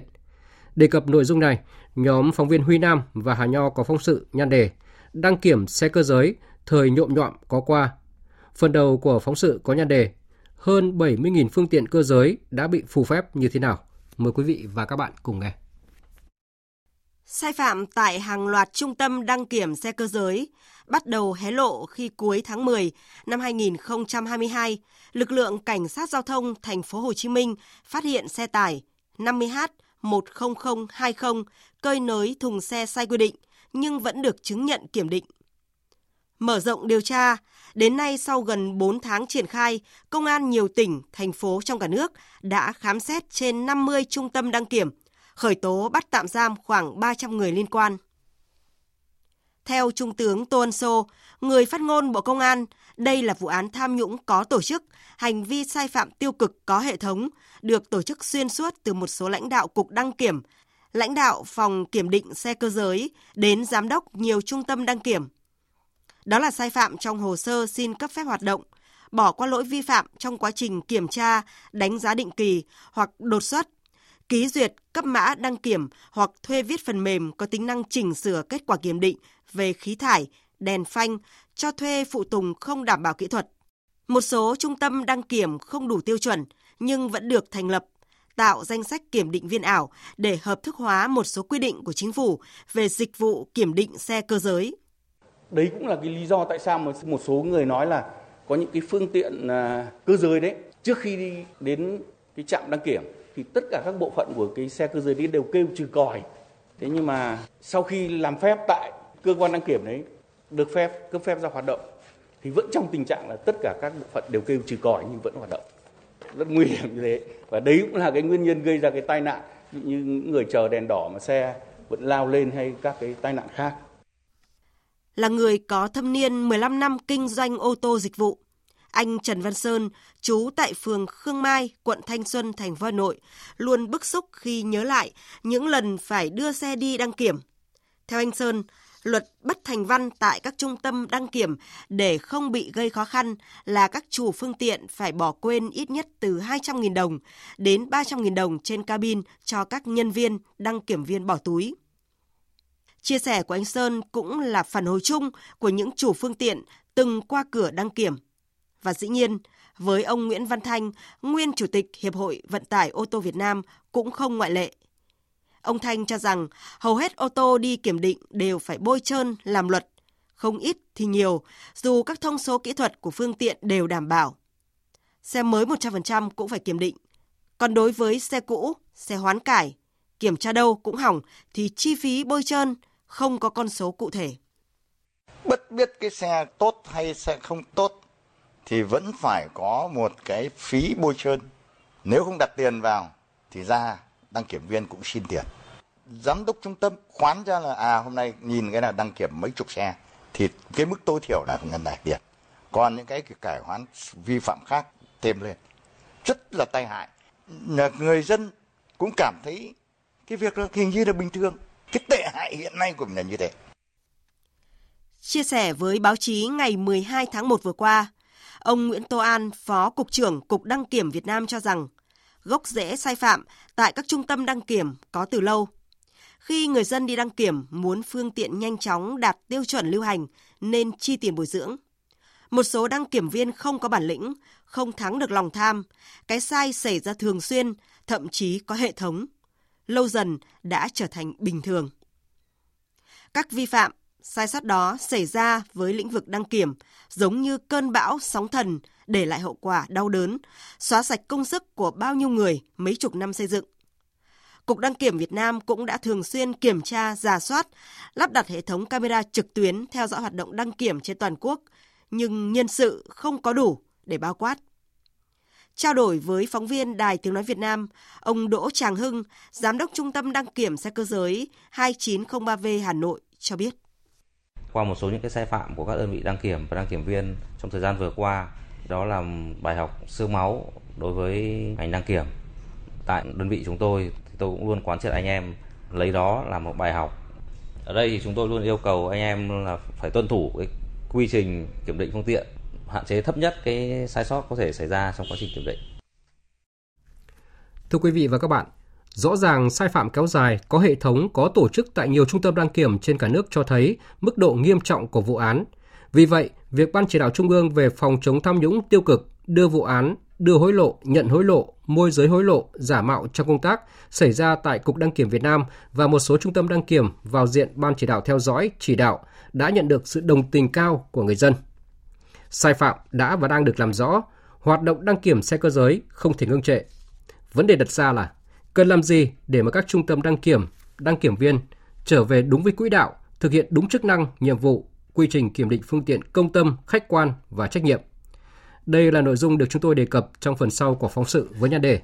Đề cập nội dung này, nhóm phóng viên Huy Nam và Hà Nho có phóng sự nhan đề Đăng kiểm xe cơ giới, thời nhộm nhọm có qua. Phần đầu của phóng sự có nhan đề Hơn 70.000 phương tiện cơ giới đã bị phù phép như thế nào? Mời quý vị và các bạn cùng nghe. Sai phạm tại hàng loạt trung tâm đăng kiểm xe cơ giới bắt đầu hé lộ khi cuối tháng 10 năm 2022, lực lượng cảnh sát giao thông thành phố Hồ Chí Minh phát hiện xe tải 50H 10020 cơi nới thùng xe sai quy định nhưng vẫn được chứng nhận kiểm định. Mở rộng điều tra, đến nay sau gần 4 tháng triển khai, công an nhiều tỉnh, thành phố trong cả nước đã khám xét trên 50 trung tâm đăng kiểm, khởi tố bắt tạm giam khoảng 300 người liên quan. Theo Trung tướng Tô Ân Sô, người phát ngôn Bộ Công an, đây là vụ án tham nhũng có tổ chức, hành vi sai phạm tiêu cực có hệ thống, được tổ chức xuyên suốt từ một số lãnh đạo cục đăng kiểm, lãnh đạo phòng kiểm định xe cơ giới đến giám đốc nhiều trung tâm đăng kiểm. Đó là sai phạm trong hồ sơ xin cấp phép hoạt động, bỏ qua lỗi vi phạm trong quá trình kiểm tra, đánh giá định kỳ hoặc đột xuất, ký duyệt, cấp mã đăng kiểm hoặc thuê viết phần mềm có tính năng chỉnh sửa kết quả kiểm định về khí thải, đèn phanh, cho thuê phụ tùng không đảm bảo kỹ thuật. Một số trung tâm đăng kiểm không đủ tiêu chuẩn nhưng vẫn được thành lập, tạo danh sách kiểm định viên ảo để hợp thức hóa một số quy định của chính phủ về dịch vụ kiểm định xe cơ giới. Đấy cũng là cái lý do tại sao mà một số người nói là có những cái phương tiện à, cơ giới đấy trước khi đi đến cái trạm đăng kiểm thì tất cả các bộ phận của cái xe cơ giới đấy đều kêu trừ còi. Thế nhưng mà sau khi làm phép tại cơ quan đăng kiểm đấy, được phép, cấp phép ra hoạt động, thì vẫn trong tình trạng là tất cả các bộ phận đều kêu trừ còi nhưng vẫn hoạt động rất nguy hiểm như thế và đấy cũng là cái nguyên nhân gây ra cái tai nạn như những người chờ đèn đỏ mà xe vẫn lao lên hay các cái tai nạn khác là người có thâm niên 15 năm kinh doanh ô tô dịch vụ. Anh Trần Văn Sơn, chú tại phường Khương Mai, quận Thanh Xuân, thành phố Hà Nội, luôn bức xúc khi nhớ lại những lần phải đưa xe đi đăng kiểm. Theo anh Sơn, luật bắt thành văn tại các trung tâm đăng kiểm để không bị gây khó khăn là các chủ phương tiện phải bỏ quên ít nhất từ 200.000 đồng đến 300.000 đồng trên cabin cho các nhân viên đăng kiểm viên bỏ túi. Chia sẻ của anh Sơn cũng là phản hồi chung của những chủ phương tiện từng qua cửa đăng kiểm. Và dĩ nhiên, với ông Nguyễn Văn Thanh, nguyên chủ tịch Hiệp hội Vận tải ô tô Việt Nam cũng không ngoại lệ. Ông Thanh cho rằng hầu hết ô tô đi kiểm định đều phải bôi trơn làm luật, không ít thì nhiều, dù các thông số kỹ thuật của phương tiện đều đảm bảo. Xe mới 100% cũng phải kiểm định. Còn đối với xe cũ, xe hoán cải, kiểm tra đâu cũng hỏng thì chi phí bôi trơn không có con số cụ thể. Bất biết cái xe tốt hay xe không tốt thì vẫn phải có một cái phí bôi trơn. Nếu không đặt tiền vào thì ra đăng kiểm viên cũng xin tiền. Giám đốc trung tâm khoán ra là à hôm nay nhìn cái là đăng kiểm mấy chục xe thì cái mức tối thiểu là ngân đại tiền còn những cái cải hoán vi phạm khác thêm lên. Rất là tai hại. Người dân cũng cảm thấy cái việc đó hình như là bình thường. Cái tệ hại hiện nay của mình là như thế. Chia sẻ với báo chí ngày 12 tháng 1 vừa qua, ông Nguyễn Tô An, Phó Cục trưởng Cục Đăng kiểm Việt Nam cho rằng gốc rễ sai phạm tại các trung tâm đăng kiểm có từ lâu. Khi người dân đi đăng kiểm muốn phương tiện nhanh chóng đạt tiêu chuẩn lưu hành nên chi tiền bồi dưỡng. Một số đăng kiểm viên không có bản lĩnh, không thắng được lòng tham, cái sai xảy ra thường xuyên, thậm chí có hệ thống. Lâu dần đã trở thành bình thường. Các vi phạm, sai sót đó xảy ra với lĩnh vực đăng kiểm giống như cơn bão sóng thần để lại hậu quả đau đớn, xóa sạch công sức của bao nhiêu người mấy chục năm xây dựng. Cục Đăng kiểm Việt Nam cũng đã thường xuyên kiểm tra, giả soát, lắp đặt hệ thống camera trực tuyến theo dõi hoạt động đăng kiểm trên toàn quốc, nhưng nhân sự không có đủ để bao quát. Trao đổi với phóng viên Đài Tiếng Nói Việt Nam, ông Đỗ Tràng Hưng, Giám đốc Trung tâm Đăng kiểm xe cơ giới 2903V Hà Nội cho biết. Qua một số những cái sai phạm của các đơn vị đăng kiểm và đăng kiểm viên trong thời gian vừa qua, đó là bài học sương máu đối với ngành đăng kiểm. Tại đơn vị chúng tôi thì tôi cũng luôn quán triệt anh em lấy đó là một bài học. Ở đây thì chúng tôi luôn yêu cầu anh em là phải tuân thủ cái quy trình kiểm định phương tiện hạn chế thấp nhất cái sai sót có thể xảy ra trong quá trình kiểm định. Thưa quý vị và các bạn, rõ ràng sai phạm kéo dài, có hệ thống, có tổ chức tại nhiều trung tâm đăng kiểm trên cả nước cho thấy mức độ nghiêm trọng của vụ án. Vì vậy, việc Ban chỉ đạo Trung ương về phòng chống tham nhũng tiêu cực, đưa vụ án, đưa hối lộ, nhận hối lộ, môi giới hối lộ, giả mạo trong công tác xảy ra tại Cục Đăng kiểm Việt Nam và một số trung tâm đăng kiểm vào diện Ban chỉ đạo theo dõi, chỉ đạo đã nhận được sự đồng tình cao của người dân sai phạm đã và đang được làm rõ, hoạt động đăng kiểm xe cơ giới không thể ngưng trệ. Vấn đề đặt ra là cần làm gì để mà các trung tâm đăng kiểm, đăng kiểm viên trở về đúng với quỹ đạo, thực hiện đúng chức năng, nhiệm vụ, quy trình kiểm định phương tiện công tâm, khách quan và trách nhiệm. Đây là nội dung được chúng tôi đề cập trong phần sau của phóng sự với nhan đề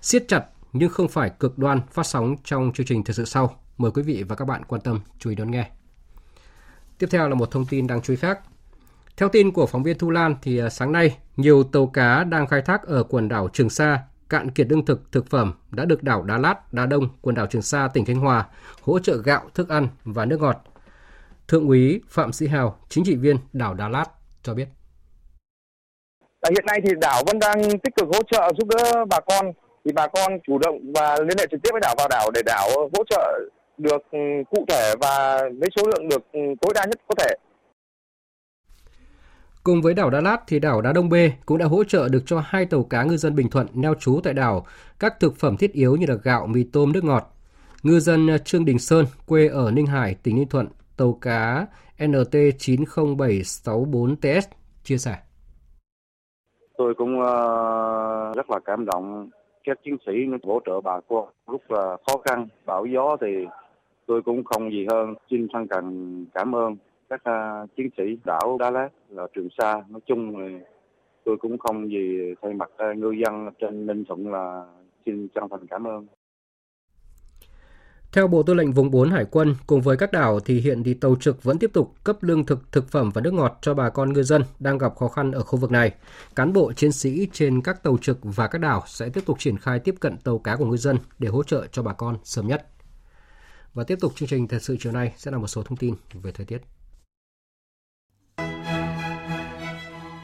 siết chặt nhưng không phải cực đoan phát sóng trong chương trình thời sự sau. Mời quý vị và các bạn quan tâm chú ý đón nghe. Tiếp theo là một thông tin đáng chú ý khác. Theo tin của phóng viên Thu Lan thì à, sáng nay, nhiều tàu cá đang khai thác ở quần đảo Trường Sa cạn kiệt lương thực thực phẩm đã được đảo Đá Lát, Đá Đông, quần đảo Trường Sa, tỉnh Khánh Hòa hỗ trợ gạo, thức ăn và nước ngọt. Thượng úy Phạm Sĩ Hào, chính trị viên đảo Đá Lát cho biết. Hiện nay thì đảo vẫn đang tích cực hỗ trợ giúp đỡ bà con thì bà con chủ động và liên hệ trực tiếp với đảo vào đảo để đảo hỗ trợ được cụ thể và với số lượng được tối đa nhất có thể. Cùng với đảo Đá Lát thì đảo Đá Đông Bê cũng đã hỗ trợ được cho hai tàu cá ngư dân Bình Thuận neo trú tại đảo các thực phẩm thiết yếu như là gạo, mì tôm, nước ngọt. Ngư dân Trương Đình Sơn, quê ở Ninh Hải, tỉnh Ninh Thuận, tàu cá NT 90764TS chia sẻ. Tôi cũng ờ, rất là cảm động các chiến sĩ hỗ trợ bà con lúc là khó khăn, bão gió thì tôi cũng không gì hơn xin thân cần cảm ơn các uh, chiến sĩ đảo Đá Lát là Trường Sa nói chung là tôi cũng không gì thay mặt uh, ngư dân trên Ninh Thuận là xin chân thành cảm ơn. Theo Bộ Tư lệnh Vùng 4 Hải quân, cùng với các đảo thì hiện thì tàu trực vẫn tiếp tục cấp lương thực, thực phẩm và nước ngọt cho bà con ngư dân đang gặp khó khăn ở khu vực này. Cán bộ chiến sĩ trên các tàu trực và các đảo sẽ tiếp tục triển khai tiếp cận tàu cá của ngư dân để hỗ trợ cho bà con sớm nhất. Và tiếp tục chương trình thật sự chiều nay sẽ là một số thông tin về thời tiết.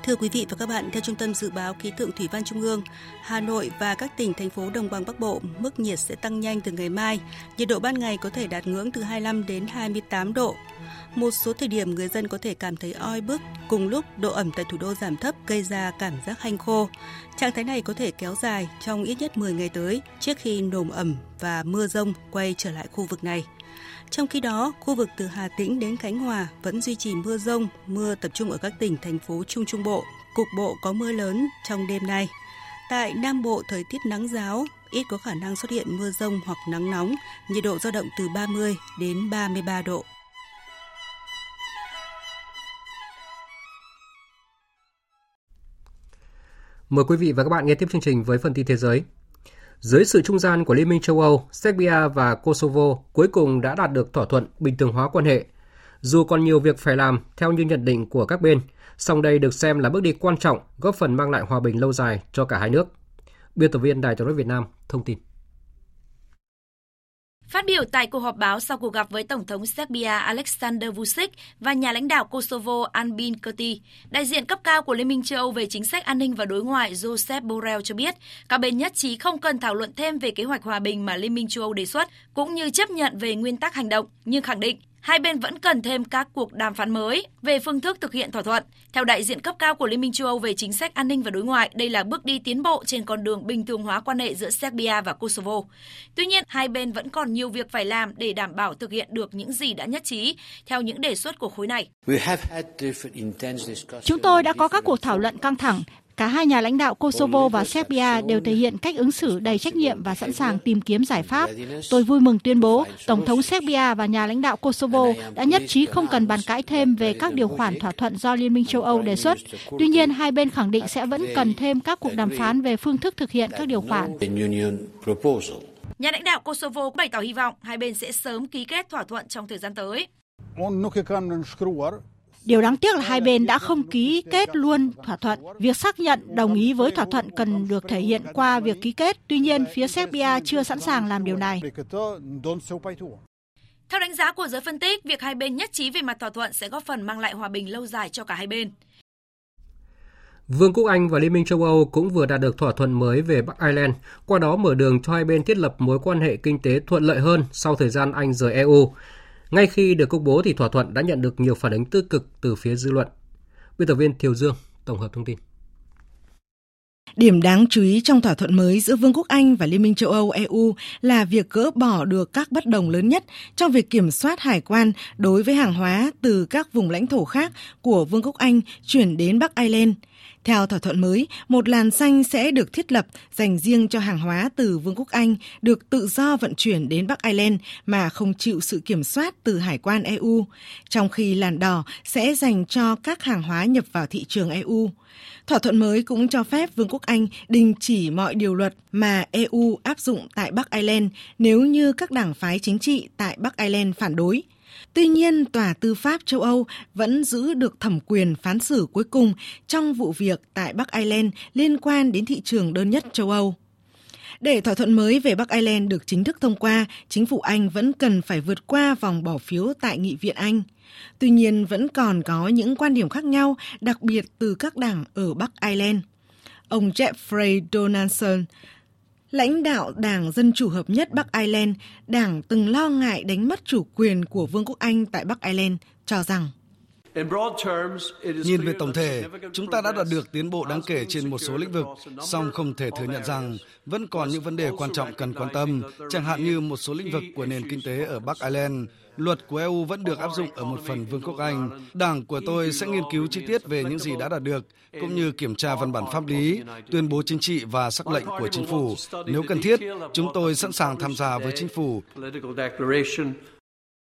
Thưa quý vị và các bạn, theo Trung tâm Dự báo Khí tượng Thủy văn Trung ương, Hà Nội và các tỉnh, thành phố đồng bằng Bắc Bộ, mức nhiệt sẽ tăng nhanh từ ngày mai. Nhiệt độ ban ngày có thể đạt ngưỡng từ 25 đến 28 độ. Một số thời điểm người dân có thể cảm thấy oi bức, cùng lúc độ ẩm tại thủ đô giảm thấp gây ra cảm giác hanh khô. Trạng thái này có thể kéo dài trong ít nhất 10 ngày tới trước khi nồm ẩm và mưa rông quay trở lại khu vực này. Trong khi đó, khu vực từ Hà Tĩnh đến Khánh Hòa vẫn duy trì mưa rông, mưa tập trung ở các tỉnh, thành phố Trung Trung Bộ. Cục bộ có mưa lớn trong đêm nay. Tại Nam Bộ, thời tiết nắng giáo, ít có khả năng xuất hiện mưa rông hoặc nắng nóng, nhiệt độ dao động từ 30 đến 33 độ. Mời quý vị và các bạn nghe tiếp chương trình với phần tin thế giới. Dưới sự trung gian của Liên minh châu Âu, Serbia và Kosovo cuối cùng đã đạt được thỏa thuận bình thường hóa quan hệ. Dù còn nhiều việc phải làm theo như nhận định của các bên, song đây được xem là bước đi quan trọng góp phần mang lại hòa bình lâu dài cho cả hai nước. Biên tập viên Đài Truyền hình Việt Nam thông tin. Phát biểu tại cuộc họp báo sau cuộc gặp với Tổng thống Serbia Alexander Vučić và nhà lãnh đạo Kosovo Albin Kurti, đại diện cấp cao của Liên minh châu Âu về chính sách an ninh và đối ngoại Joseph Borrell cho biết, các bên nhất trí không cần thảo luận thêm về kế hoạch hòa bình mà Liên minh châu Âu đề xuất, cũng như chấp nhận về nguyên tắc hành động, nhưng khẳng định hai bên vẫn cần thêm các cuộc đàm phán mới về phương thức thực hiện thỏa thuận. Theo đại diện cấp cao của Liên minh châu Âu về chính sách an ninh và đối ngoại, đây là bước đi tiến bộ trên con đường bình thường hóa quan hệ giữa Serbia và Kosovo. Tuy nhiên, hai bên vẫn còn nhiều việc phải làm để đảm bảo thực hiện được những gì đã nhất trí theo những đề xuất của khối này. Chúng tôi đã có các cuộc thảo luận căng thẳng Cả hai nhà lãnh đạo Kosovo và Serbia đều thể hiện cách ứng xử đầy trách nhiệm và sẵn sàng tìm kiếm giải pháp. Tôi vui mừng tuyên bố Tổng thống Serbia và nhà lãnh đạo Kosovo đã nhất trí không cần bàn cãi thêm về các điều khoản thỏa thuận do Liên minh châu Âu đề xuất. Tuy nhiên, hai bên khẳng định sẽ vẫn cần thêm các cuộc đàm phán về phương thức thực hiện các điều khoản. Nhà lãnh đạo Kosovo bày tỏ hy vọng hai bên sẽ sớm ký kết thỏa thuận trong thời gian tới. Điều đáng tiếc là hai bên đã không ký kết luôn thỏa thuận. Việc xác nhận đồng ý với thỏa thuận cần được thể hiện qua việc ký kết. Tuy nhiên, phía Serbia chưa sẵn sàng làm điều này. Theo đánh giá của giới phân tích, việc hai bên nhất trí về mặt thỏa thuận sẽ góp phần mang lại hòa bình lâu dài cho cả hai bên. Vương quốc Anh và Liên minh châu Âu cũng vừa đạt được thỏa thuận mới về Bắc Ireland, qua đó mở đường cho hai bên thiết lập mối quan hệ kinh tế thuận lợi hơn sau thời gian Anh rời EU. Ngay khi được công bố thì thỏa thuận đã nhận được nhiều phản ứng tích cực từ phía dư luận. Biên tập viên Thiều Dương tổng hợp thông tin. Điểm đáng chú ý trong thỏa thuận mới giữa Vương quốc Anh và Liên minh châu Âu EU là việc gỡ bỏ được các bất đồng lớn nhất trong việc kiểm soát hải quan đối với hàng hóa từ các vùng lãnh thổ khác của Vương quốc Anh chuyển đến Bắc Ireland. Theo thỏa thuận mới, một làn xanh sẽ được thiết lập dành riêng cho hàng hóa từ Vương quốc Anh được tự do vận chuyển đến Bắc Ireland mà không chịu sự kiểm soát từ hải quan EU, trong khi làn đỏ sẽ dành cho các hàng hóa nhập vào thị trường EU. Thỏa thuận mới cũng cho phép Vương quốc Anh đình chỉ mọi điều luật mà EU áp dụng tại Bắc Ireland nếu như các đảng phái chính trị tại Bắc Ireland phản đối. Tuy nhiên, Tòa Tư pháp châu Âu vẫn giữ được thẩm quyền phán xử cuối cùng trong vụ việc tại Bắc Ireland liên quan đến thị trường đơn nhất châu Âu. Để thỏa thuận mới về Bắc Ireland được chính thức thông qua, chính phủ Anh vẫn cần phải vượt qua vòng bỏ phiếu tại Nghị viện Anh. Tuy nhiên, vẫn còn có những quan điểm khác nhau, đặc biệt từ các đảng ở Bắc Ireland. Ông Jeffrey Donaldson, lãnh đạo Đảng Dân Chủ Hợp nhất Bắc Ireland, đảng từng lo ngại đánh mất chủ quyền của Vương quốc Anh tại Bắc Ireland, cho rằng Nhìn về tổng thể, chúng ta đã đạt được tiến bộ đáng kể trên một số lĩnh vực, song không thể thừa nhận rằng vẫn còn những vấn đề quan trọng cần quan tâm, chẳng hạn như một số lĩnh vực của nền kinh tế ở Bắc Ireland. Luật của EU vẫn được áp dụng ở một phần Vương quốc Anh. Đảng của tôi sẽ nghiên cứu chi tiết về những gì đã đạt được, cũng như kiểm tra văn bản pháp lý, tuyên bố chính trị và sắc lệnh của chính phủ. Nếu cần thiết, chúng tôi sẵn sàng tham gia với chính phủ.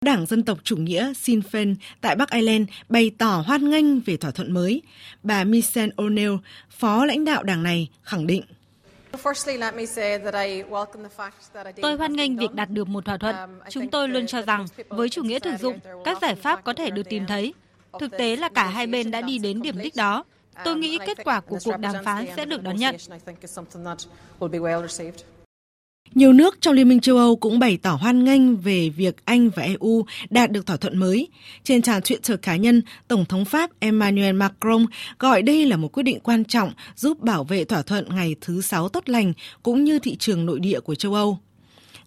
Đảng Dân tộc Chủ nghĩa Sinn Féin tại Bắc Ireland bày tỏ hoan nghênh về thỏa thuận mới. Bà Michelle O'Neill, phó lãnh đạo đảng này, khẳng định. Tôi hoan nghênh việc đạt được một thỏa thuận. Chúng tôi luôn cho rằng với chủ nghĩa thực dụng, các giải pháp có thể được tìm thấy. Thực tế là cả hai bên đã đi đến điểm đích đó. Tôi nghĩ kết quả của cuộc đàm phán sẽ được đón nhận. Nhiều nước trong Liên minh châu Âu cũng bày tỏ hoan nghênh về việc Anh và EU đạt được thỏa thuận mới. Trên trang Twitter cá nhân, Tổng thống Pháp Emmanuel Macron gọi đây là một quyết định quan trọng giúp bảo vệ thỏa thuận ngày thứ Sáu tốt lành cũng như thị trường nội địa của châu Âu.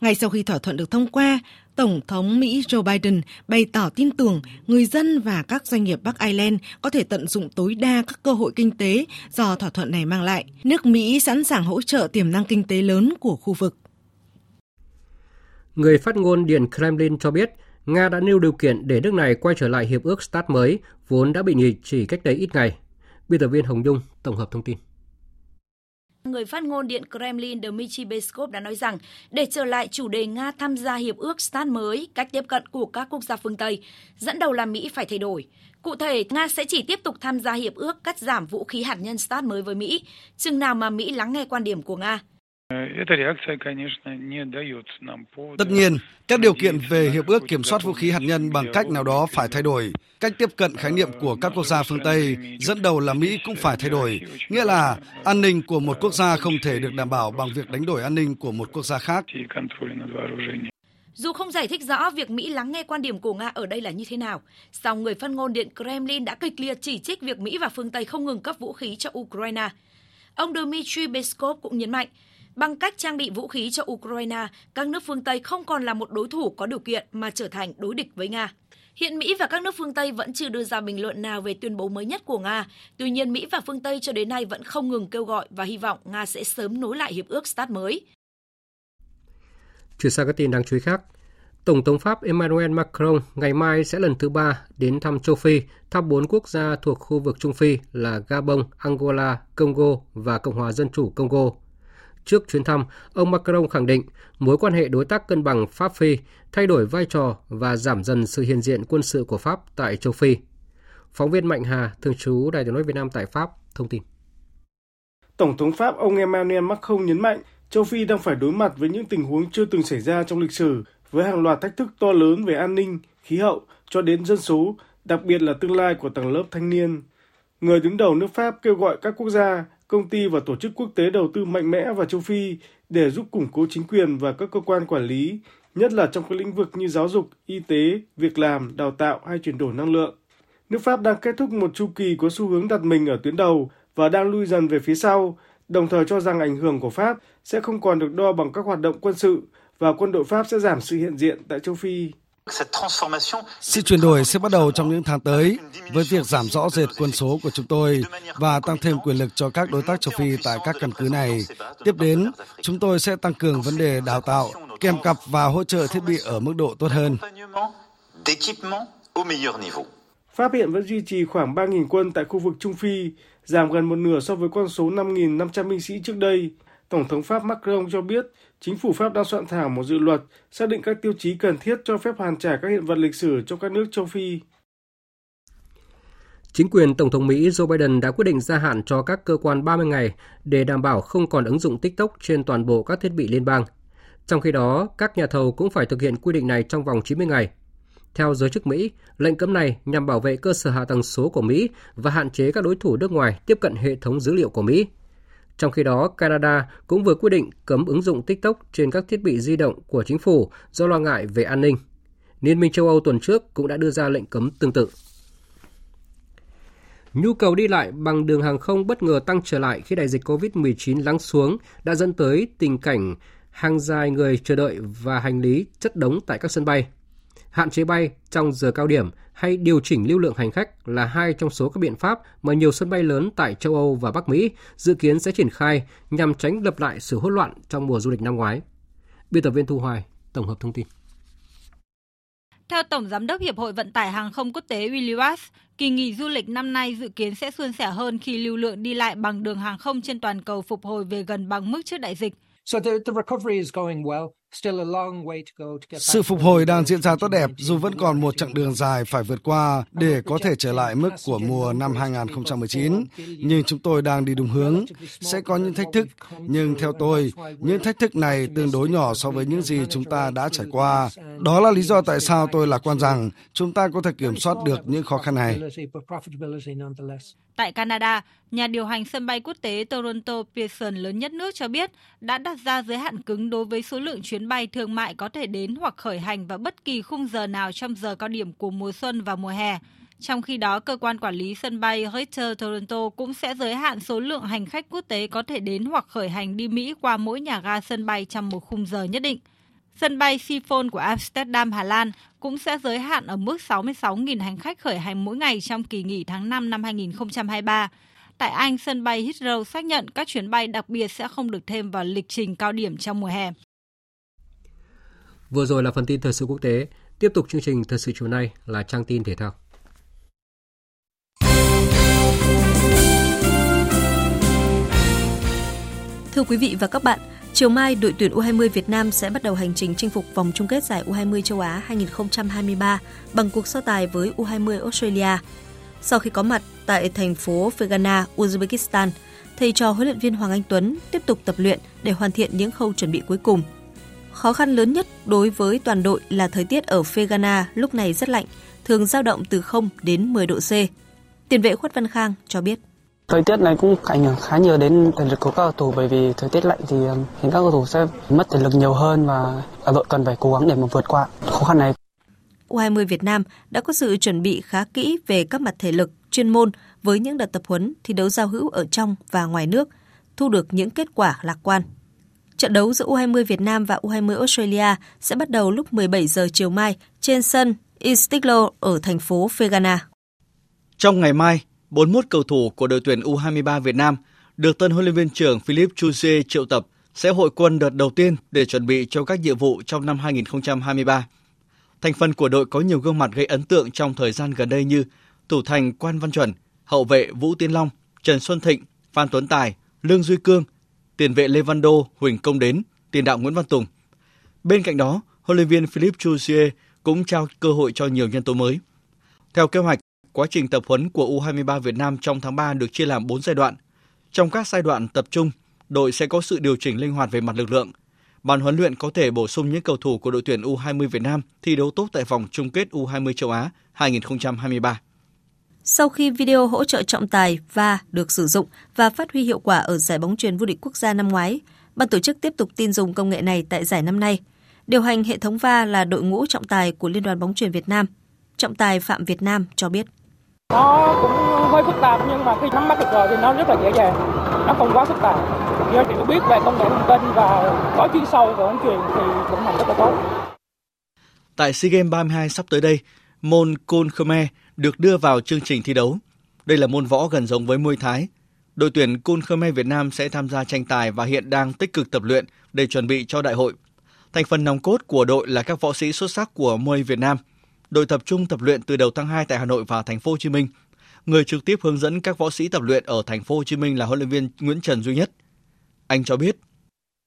Ngay sau khi thỏa thuận được thông qua, Tổng thống Mỹ Joe Biden bày tỏ tin tưởng người dân và các doanh nghiệp Bắc Ireland có thể tận dụng tối đa các cơ hội kinh tế do thỏa thuận này mang lại. Nước Mỹ sẵn sàng hỗ trợ tiềm năng kinh tế lớn của khu vực. Người phát ngôn Điện Kremlin cho biết Nga đã nêu điều kiện để nước này quay trở lại hiệp ước START mới, vốn đã bị nghỉ chỉ cách đây ít ngày. Biên tập viên Hồng Dung tổng hợp thông tin. Người phát ngôn Điện Kremlin Dmitry Peskov đã nói rằng để trở lại chủ đề Nga tham gia hiệp ước START mới, cách tiếp cận của các quốc gia phương Tây, dẫn đầu là Mỹ phải thay đổi. Cụ thể, Nga sẽ chỉ tiếp tục tham gia hiệp ước cắt giảm vũ khí hạt nhân START mới với Mỹ, chừng nào mà Mỹ lắng nghe quan điểm của Nga. Tất nhiên, các điều kiện về hiệp ước kiểm soát vũ khí hạt nhân bằng cách nào đó phải thay đổi. Cách tiếp cận khái niệm của các quốc gia phương Tây, dẫn đầu là Mỹ cũng phải thay đổi. Nghĩa là an ninh của một quốc gia không thể được đảm bảo bằng việc đánh đổi an ninh của một quốc gia khác. Dù không giải thích rõ việc Mỹ lắng nghe quan điểm của Nga ở đây là như thế nào, song người phát ngôn Điện Kremlin đã kịch liệt chỉ trích việc Mỹ và phương Tây không ngừng cấp vũ khí cho Ukraine. Ông Dmitry Peskov cũng nhấn mạnh, Bằng cách trang bị vũ khí cho Ukraine, các nước phương Tây không còn là một đối thủ có điều kiện mà trở thành đối địch với Nga. Hiện Mỹ và các nước phương Tây vẫn chưa đưa ra bình luận nào về tuyên bố mới nhất của Nga. Tuy nhiên, Mỹ và phương Tây cho đến nay vẫn không ngừng kêu gọi và hy vọng Nga sẽ sớm nối lại hiệp ước START mới. Chuyển sang các tin đáng chú ý khác. Tổng thống Pháp Emmanuel Macron ngày mai sẽ lần thứ ba đến thăm châu Phi, thăm bốn quốc gia thuộc khu vực Trung Phi là Gabon, Angola, Congo và Cộng hòa Dân chủ Congo. Trước chuyến thăm, ông Macron khẳng định mối quan hệ đối tác cân bằng Pháp-Phi thay đổi vai trò và giảm dần sự hiện diện quân sự của Pháp tại châu Phi. Phóng viên Mạnh Hà, thường trú Đài tiếng nói Việt Nam tại Pháp, thông tin. Tổng thống Pháp ông Emmanuel Macron nhấn mạnh châu Phi đang phải đối mặt với những tình huống chưa từng xảy ra trong lịch sử với hàng loạt thách thức to lớn về an ninh, khí hậu cho đến dân số, đặc biệt là tương lai của tầng lớp thanh niên. Người đứng đầu nước Pháp kêu gọi các quốc gia, công ty và tổ chức quốc tế đầu tư mạnh mẽ vào châu Phi để giúp củng cố chính quyền và các cơ quan quản lý, nhất là trong các lĩnh vực như giáo dục, y tế, việc làm, đào tạo hay chuyển đổi năng lượng. Nước Pháp đang kết thúc một chu kỳ có xu hướng đặt mình ở tuyến đầu và đang lui dần về phía sau, đồng thời cho rằng ảnh hưởng của Pháp sẽ không còn được đo bằng các hoạt động quân sự và quân đội Pháp sẽ giảm sự hiện diện tại châu Phi. Sự chuyển đổi sẽ bắt đầu trong những tháng tới với việc giảm rõ rệt quân số của chúng tôi và tăng thêm quyền lực cho các đối tác châu Phi tại các căn cứ này. Tiếp đến, chúng tôi sẽ tăng cường vấn đề đào tạo, kèm cặp và hỗ trợ thiết bị ở mức độ tốt hơn. Pháp hiện vẫn duy trì khoảng 3.000 quân tại khu vực Trung Phi, giảm gần một nửa so với con số 5.500 binh sĩ trước đây. Tổng thống Pháp Macron cho biết chính phủ Pháp đang soạn thảo một dự luật xác định các tiêu chí cần thiết cho phép hoàn trả các hiện vật lịch sử trong các nước châu Phi. Chính quyền Tổng thống Mỹ Joe Biden đã quyết định gia hạn cho các cơ quan 30 ngày để đảm bảo không còn ứng dụng TikTok trên toàn bộ các thiết bị liên bang. Trong khi đó, các nhà thầu cũng phải thực hiện quy định này trong vòng 90 ngày. Theo giới chức Mỹ, lệnh cấm này nhằm bảo vệ cơ sở hạ tầng số của Mỹ và hạn chế các đối thủ nước ngoài tiếp cận hệ thống dữ liệu của Mỹ. Trong khi đó, Canada cũng vừa quyết định cấm ứng dụng TikTok trên các thiết bị di động của chính phủ do lo ngại về an ninh. Liên minh châu Âu tuần trước cũng đã đưa ra lệnh cấm tương tự. Nhu cầu đi lại bằng đường hàng không bất ngờ tăng trở lại khi đại dịch COVID-19 lắng xuống đã dẫn tới tình cảnh hàng dài người chờ đợi và hành lý chất đống tại các sân bay. Hạn chế bay trong giờ cao điểm hay điều chỉnh lưu lượng hành khách là hai trong số các biện pháp mà nhiều sân bay lớn tại châu Âu và Bắc Mỹ dự kiến sẽ triển khai nhằm tránh lập lại sự hỗn loạn trong mùa du lịch năm ngoái. Biên tập viên Thu Hoài tổng hợp thông tin. Theo Tổng Giám đốc Hiệp hội Vận tải Hàng không Quốc tế Willy Watts, kỳ nghỉ du lịch năm nay dự kiến sẽ suôn sẻ hơn khi lưu lượng đi lại bằng đường hàng không trên toàn cầu phục hồi về gần bằng mức trước đại dịch. Sự phục hồi đang diễn ra tốt đẹp dù vẫn còn một chặng đường dài phải vượt qua để có thể trở lại mức của mùa năm 2019. Nhưng chúng tôi đang đi đúng hướng. Sẽ có những thách thức, nhưng theo tôi, những thách thức này tương đối nhỏ so với những gì chúng ta đã trải qua. Đó là lý do tại sao tôi lạc quan rằng chúng ta có thể kiểm soát được những khó khăn này. Tại Canada, nhà điều hành sân bay quốc tế Toronto Pearson lớn nhất nước cho biết đã đặt ra giới hạn cứng đối với số lượng chuyến bay thương mại có thể đến hoặc khởi hành vào bất kỳ khung giờ nào trong giờ cao điểm của mùa xuân và mùa hè. Trong khi đó, cơ quan quản lý sân bay Richter Toronto cũng sẽ giới hạn số lượng hành khách quốc tế có thể đến hoặc khởi hành đi Mỹ qua mỗi nhà ga sân bay trong một khung giờ nhất định. Sân bay Schiphol của Amsterdam, Hà Lan cũng sẽ giới hạn ở mức 66.000 hành khách khởi hành mỗi ngày trong kỳ nghỉ tháng 5 năm 2023. Tại Anh, sân bay Heathrow xác nhận các chuyến bay đặc biệt sẽ không được thêm vào lịch trình cao điểm trong mùa hè. Vừa rồi là phần tin thời sự quốc tế. Tiếp tục chương trình thời sự chiều nay là trang tin thể thao. Thưa quý vị và các bạn, chiều mai đội tuyển U20 Việt Nam sẽ bắt đầu hành trình chinh phục vòng chung kết giải U20 châu Á 2023 bằng cuộc so tài với U20 Australia. Sau khi có mặt tại thành phố Fergana, Uzbekistan, thầy trò huấn luyện viên Hoàng Anh Tuấn tiếp tục tập luyện để hoàn thiện những khâu chuẩn bị cuối cùng. Khó khăn lớn nhất đối với toàn đội là thời tiết ở Fergana lúc này rất lạnh, thường dao động từ 0 đến 10 độ C. Tiền vệ Khuất Văn Khang cho biết. Thời tiết này cũng ảnh hưởng khá nhiều đến thể lực của các cầu thủ bởi vì thời tiết lạnh thì khiến các cầu thủ sẽ mất thể lực nhiều hơn và đội cần phải cố gắng để mà vượt qua khó khăn này. U20 Việt Nam đã có sự chuẩn bị khá kỹ về các mặt thể lực, chuyên môn với những đợt tập huấn thi đấu giao hữu ở trong và ngoài nước, thu được những kết quả lạc quan. Trận đấu giữa U20 Việt Nam và U20 Australia sẽ bắt đầu lúc 17 giờ chiều mai trên sân Istiklal ở thành phố Fergana. Trong ngày mai, 41 cầu thủ của đội tuyển U23 Việt Nam được tân huấn luyện viên trưởng Philip Chuse triệu tập sẽ hội quân đợt đầu tiên để chuẩn bị cho các nhiệm vụ trong năm 2023. Thành phần của đội có nhiều gương mặt gây ấn tượng trong thời gian gần đây như thủ thành Quan Văn Chuẩn, hậu vệ Vũ Tiến Long, Trần Xuân Thịnh, Phan Tuấn Tài, Lương Duy Cương, tiền vệ Lê Văn Đô, Huỳnh Công Đến, tiền đạo Nguyễn Văn Tùng. Bên cạnh đó, huấn luyện viên Philippe Jouzier cũng trao cơ hội cho nhiều nhân tố mới. Theo kế hoạch, quá trình tập huấn của U23 Việt Nam trong tháng 3 được chia làm 4 giai đoạn. Trong các giai đoạn tập trung, đội sẽ có sự điều chỉnh linh hoạt về mặt lực lượng. Ban huấn luyện có thể bổ sung những cầu thủ của đội tuyển U20 Việt Nam thi đấu tốt tại vòng chung kết U20 châu Á 2023. Sau khi video hỗ trợ trọng tài và được sử dụng và phát huy hiệu quả ở giải bóng truyền vô địch quốc gia năm ngoái, ban tổ chức tiếp tục tin dùng công nghệ này tại giải năm nay. Điều hành hệ thống VA là đội ngũ trọng tài của Liên đoàn bóng truyền Việt Nam. Trọng tài Phạm Việt Nam cho biết. Nó cũng hơi phức tạp nhưng mà khi nắm bắt được rồi thì nó rất là dễ dàng. Nó không quá phức tạp. Do hiểu biết về công nghệ thông tin và có chuyên sâu về bóng truyền thì cũng làm rất là tốt. Tại SEA Games 32 sắp tới đây, môn Côn Khmer được đưa vào chương trình thi đấu. Đây là môn võ gần giống với Muay Thái. Đội tuyển Côn Khmer Việt Nam sẽ tham gia tranh tài và hiện đang tích cực tập luyện để chuẩn bị cho đại hội. Thành phần nòng cốt của đội là các võ sĩ xuất sắc của Muay Việt Nam. Đội tập trung tập luyện từ đầu tháng 2 tại Hà Nội và thành phố Hồ Chí Minh. Người trực tiếp hướng dẫn các võ sĩ tập luyện ở thành phố Hồ Chí Minh là huấn luyện viên Nguyễn Trần Duy Nhất. Anh cho biết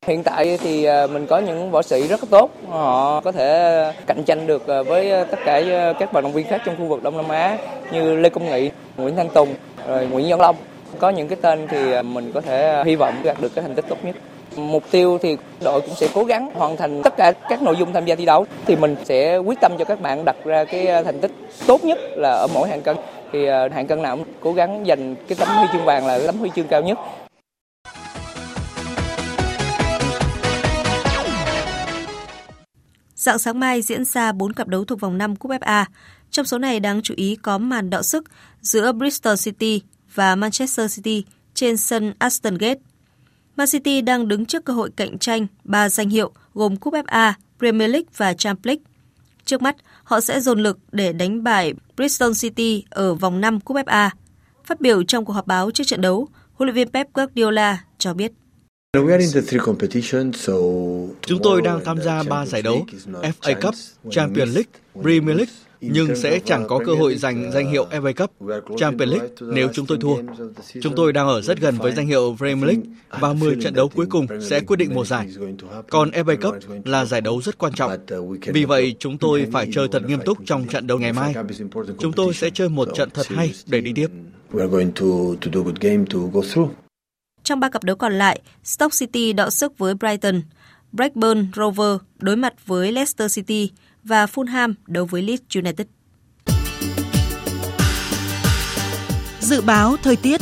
Hiện tại thì à, mình có những võ sĩ rất tốt, họ có thể cạnh tranh được à, với tất cả à, các vận động viên khác trong khu vực Đông Nam Á như Lê Công Nghị, Nguyễn Thanh Tùng, rồi Nguyễn Văn Long. Có những cái tên thì mình có thể hy vọng đạt được cái thành tích tốt nhất. Mục tiêu thì đội cũng sẽ cố gắng hoàn thành tất cả các nội dung tham gia thi đấu. Thì mình sẽ quyết tâm cho các bạn đặt ra cái ờ, thành tích tốt nhất là ở mỗi hạng cân. Thì ờ, hạng cân nào cũng cố gắng giành cái tấm huy chương vàng là tấm huy chương cao nhất. Dạng sáng mai diễn ra 4 cặp đấu thuộc vòng 5 Cúp FA. Trong số này đáng chú ý có màn đọ sức giữa Bristol City và Manchester City trên sân Aston Gate. Man City đang đứng trước cơ hội cạnh tranh ba danh hiệu gồm Cúp FA, Premier League và Champions League. Trước mắt, họ sẽ dồn lực để đánh bại Bristol City ở vòng 5 Cúp FA. Phát biểu trong cuộc họp báo trước trận đấu, huấn luyện viên Pep Guardiola cho biết. Chúng tôi đang tham gia ba giải đấu, FA Cup, Champions League, Premier League, nhưng sẽ chẳng có cơ hội giành danh hiệu FA Cup, Champions League nếu chúng tôi thua. Chúng tôi đang ở rất gần với danh hiệu Premier League và 10 trận đấu cuối cùng sẽ quyết định một giải. Còn FA Cup là giải đấu rất quan trọng. Vì vậy, chúng tôi phải chơi thật nghiêm túc trong trận đấu ngày mai. Chúng tôi sẽ chơi một trận thật hay để đi tiếp. Trong ba cặp đấu còn lại, Stoke City đọ sức với Brighton, Blackburn Rover đối mặt với Leicester City và Fulham đấu với Leeds United. Dự báo thời tiết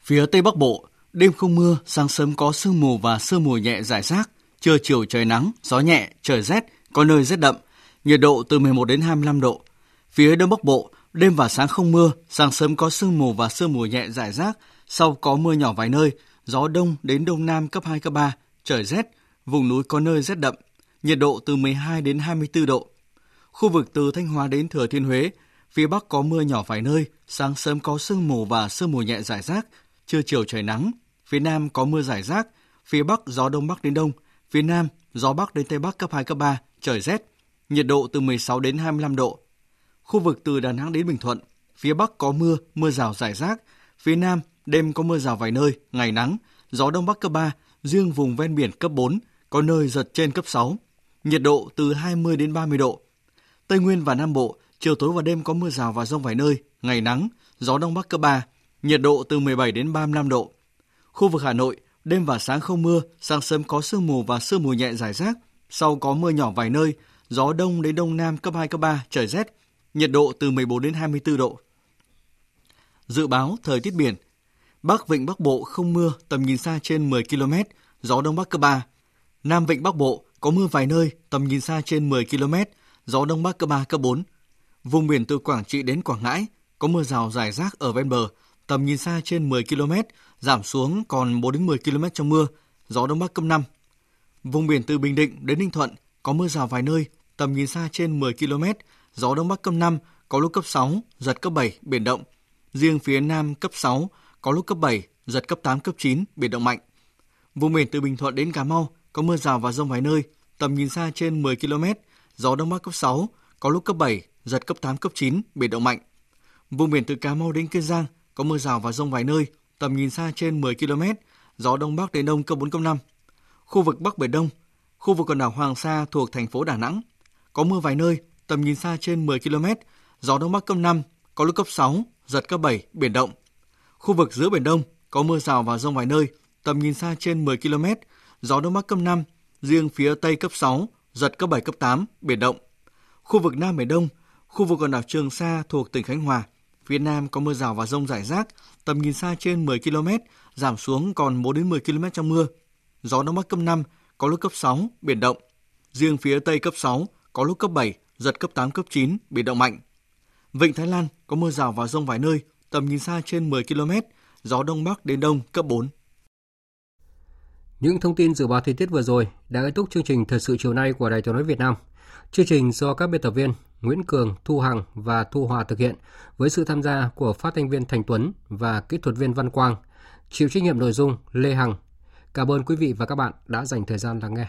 Phía Tây Bắc Bộ, đêm không mưa, sáng sớm có sương mù và sương mù nhẹ rải rác, trưa chiều trời nắng, gió nhẹ, trời rét, có nơi rét đậm, nhiệt độ từ 11 đến 25 độ. Phía Đông Bắc Bộ, Đêm và sáng không mưa, sáng sớm có sương mù và sương mù nhẹ rải rác, sau có mưa nhỏ vài nơi, gió đông đến đông nam cấp 2, cấp 3, trời rét, vùng núi có nơi rét đậm, nhiệt độ từ 12 đến 24 độ. Khu vực từ Thanh Hóa đến Thừa Thiên Huế, phía Bắc có mưa nhỏ vài nơi, sáng sớm có sương mù và sương mù nhẹ rải rác, trưa chiều trời nắng, phía Nam có mưa rải rác, phía Bắc gió đông bắc đến đông, phía Nam gió bắc đến tây bắc cấp 2, cấp 3, trời rét, nhiệt độ từ 16 đến 25 độ, Khu vực từ Đà Nẵng đến Bình Thuận, phía Bắc có mưa, mưa rào rải rác, phía Nam đêm có mưa rào vài nơi, ngày nắng, gió Đông Bắc cấp 3, riêng vùng ven biển cấp 4, có nơi giật trên cấp 6. Nhiệt độ từ 20 đến 30 độ. Tây Nguyên và Nam Bộ, chiều tối và đêm có mưa rào và rông vài nơi, ngày nắng, gió Đông Bắc cấp 3, nhiệt độ từ 17 đến 35 độ. Khu vực Hà Nội, đêm và sáng không mưa, sáng sớm có sương mù và sương mù nhẹ rải rác, sau có mưa nhỏ vài nơi, gió đông đến đông nam cấp 2 cấp 3, trời rét, nhiệt độ từ 14 đến 24 độ. Dự báo thời tiết biển, Bắc Vịnh Bắc Bộ không mưa, tầm nhìn xa trên 10 km, gió Đông Bắc cấp 3. Nam Vịnh Bắc Bộ có mưa vài nơi, tầm nhìn xa trên 10 km, gió Đông Bắc cấp 3, cấp 4. Vùng biển từ Quảng Trị đến Quảng Ngãi có mưa rào rải rác ở ven bờ, tầm nhìn xa trên 10 km, giảm xuống còn 4 đến 10 km trong mưa, gió Đông Bắc cấp 5. Vùng biển từ Bình Định đến Ninh Thuận có mưa rào vài nơi, tầm nhìn xa trên 10 km, gió đông bắc cấp 5, có lúc cấp 6, giật cấp 7, biển động. Riêng phía nam cấp 6, có lúc cấp 7, giật cấp 8, cấp 9, biển động mạnh. Vùng biển từ Bình Thuận đến Cà Mau có mưa rào và rông vài nơi, tầm nhìn xa trên 10 km, gió đông bắc cấp 6, có lúc cấp 7, giật cấp 8, cấp 9, biển động mạnh. Vùng biển từ Cà Mau đến Kiên Giang có mưa rào và rông vài nơi, tầm nhìn xa trên 10 km, gió đông bắc đến đông cấp 4, cấp 5. Khu vực Bắc Biển Đông, khu vực quần đảo Hoàng Sa thuộc thành phố Đà Nẵng, có mưa vài nơi, tầm nhìn xa trên 10 km, gió đông bắc cấp 5, có lúc cấp 6, giật cấp 7, biển động. Khu vực giữa Biển Đông có mưa rào và rông vài nơi, tầm nhìn xa trên 10 km, gió đông bắc cấp 5, riêng phía Tây cấp 6, giật cấp 7, cấp 8, biển động. Khu vực Nam Biển Đông, khu vực quần đảo Trường Sa thuộc tỉnh Khánh Hòa, phía Nam có mưa rào và rông rải rác, tầm nhìn xa trên 10 km, giảm xuống còn 4 đến 10 km trong mưa. Gió đông bắc cấp 5, có lúc cấp 6, biển động. Riêng phía Tây cấp 6, có lúc cấp 7, giật cấp 8, cấp 9, biển động mạnh. Vịnh Thái Lan có mưa rào và rông vài nơi, tầm nhìn xa trên 10 km, gió đông bắc đến đông cấp 4. Những thông tin dự báo thời tiết vừa rồi đã kết thúc chương trình thời sự chiều nay của Đài Tiếng nói Việt Nam. Chương trình do các biên tập viên Nguyễn Cường, Thu Hằng và Thu Hòa thực hiện với sự tham gia của phát thanh viên Thành Tuấn và kỹ thuật viên Văn Quang. Chịu trách nhiệm nội dung Lê Hằng. Cảm ơn quý vị và các bạn đã dành thời gian lắng nghe.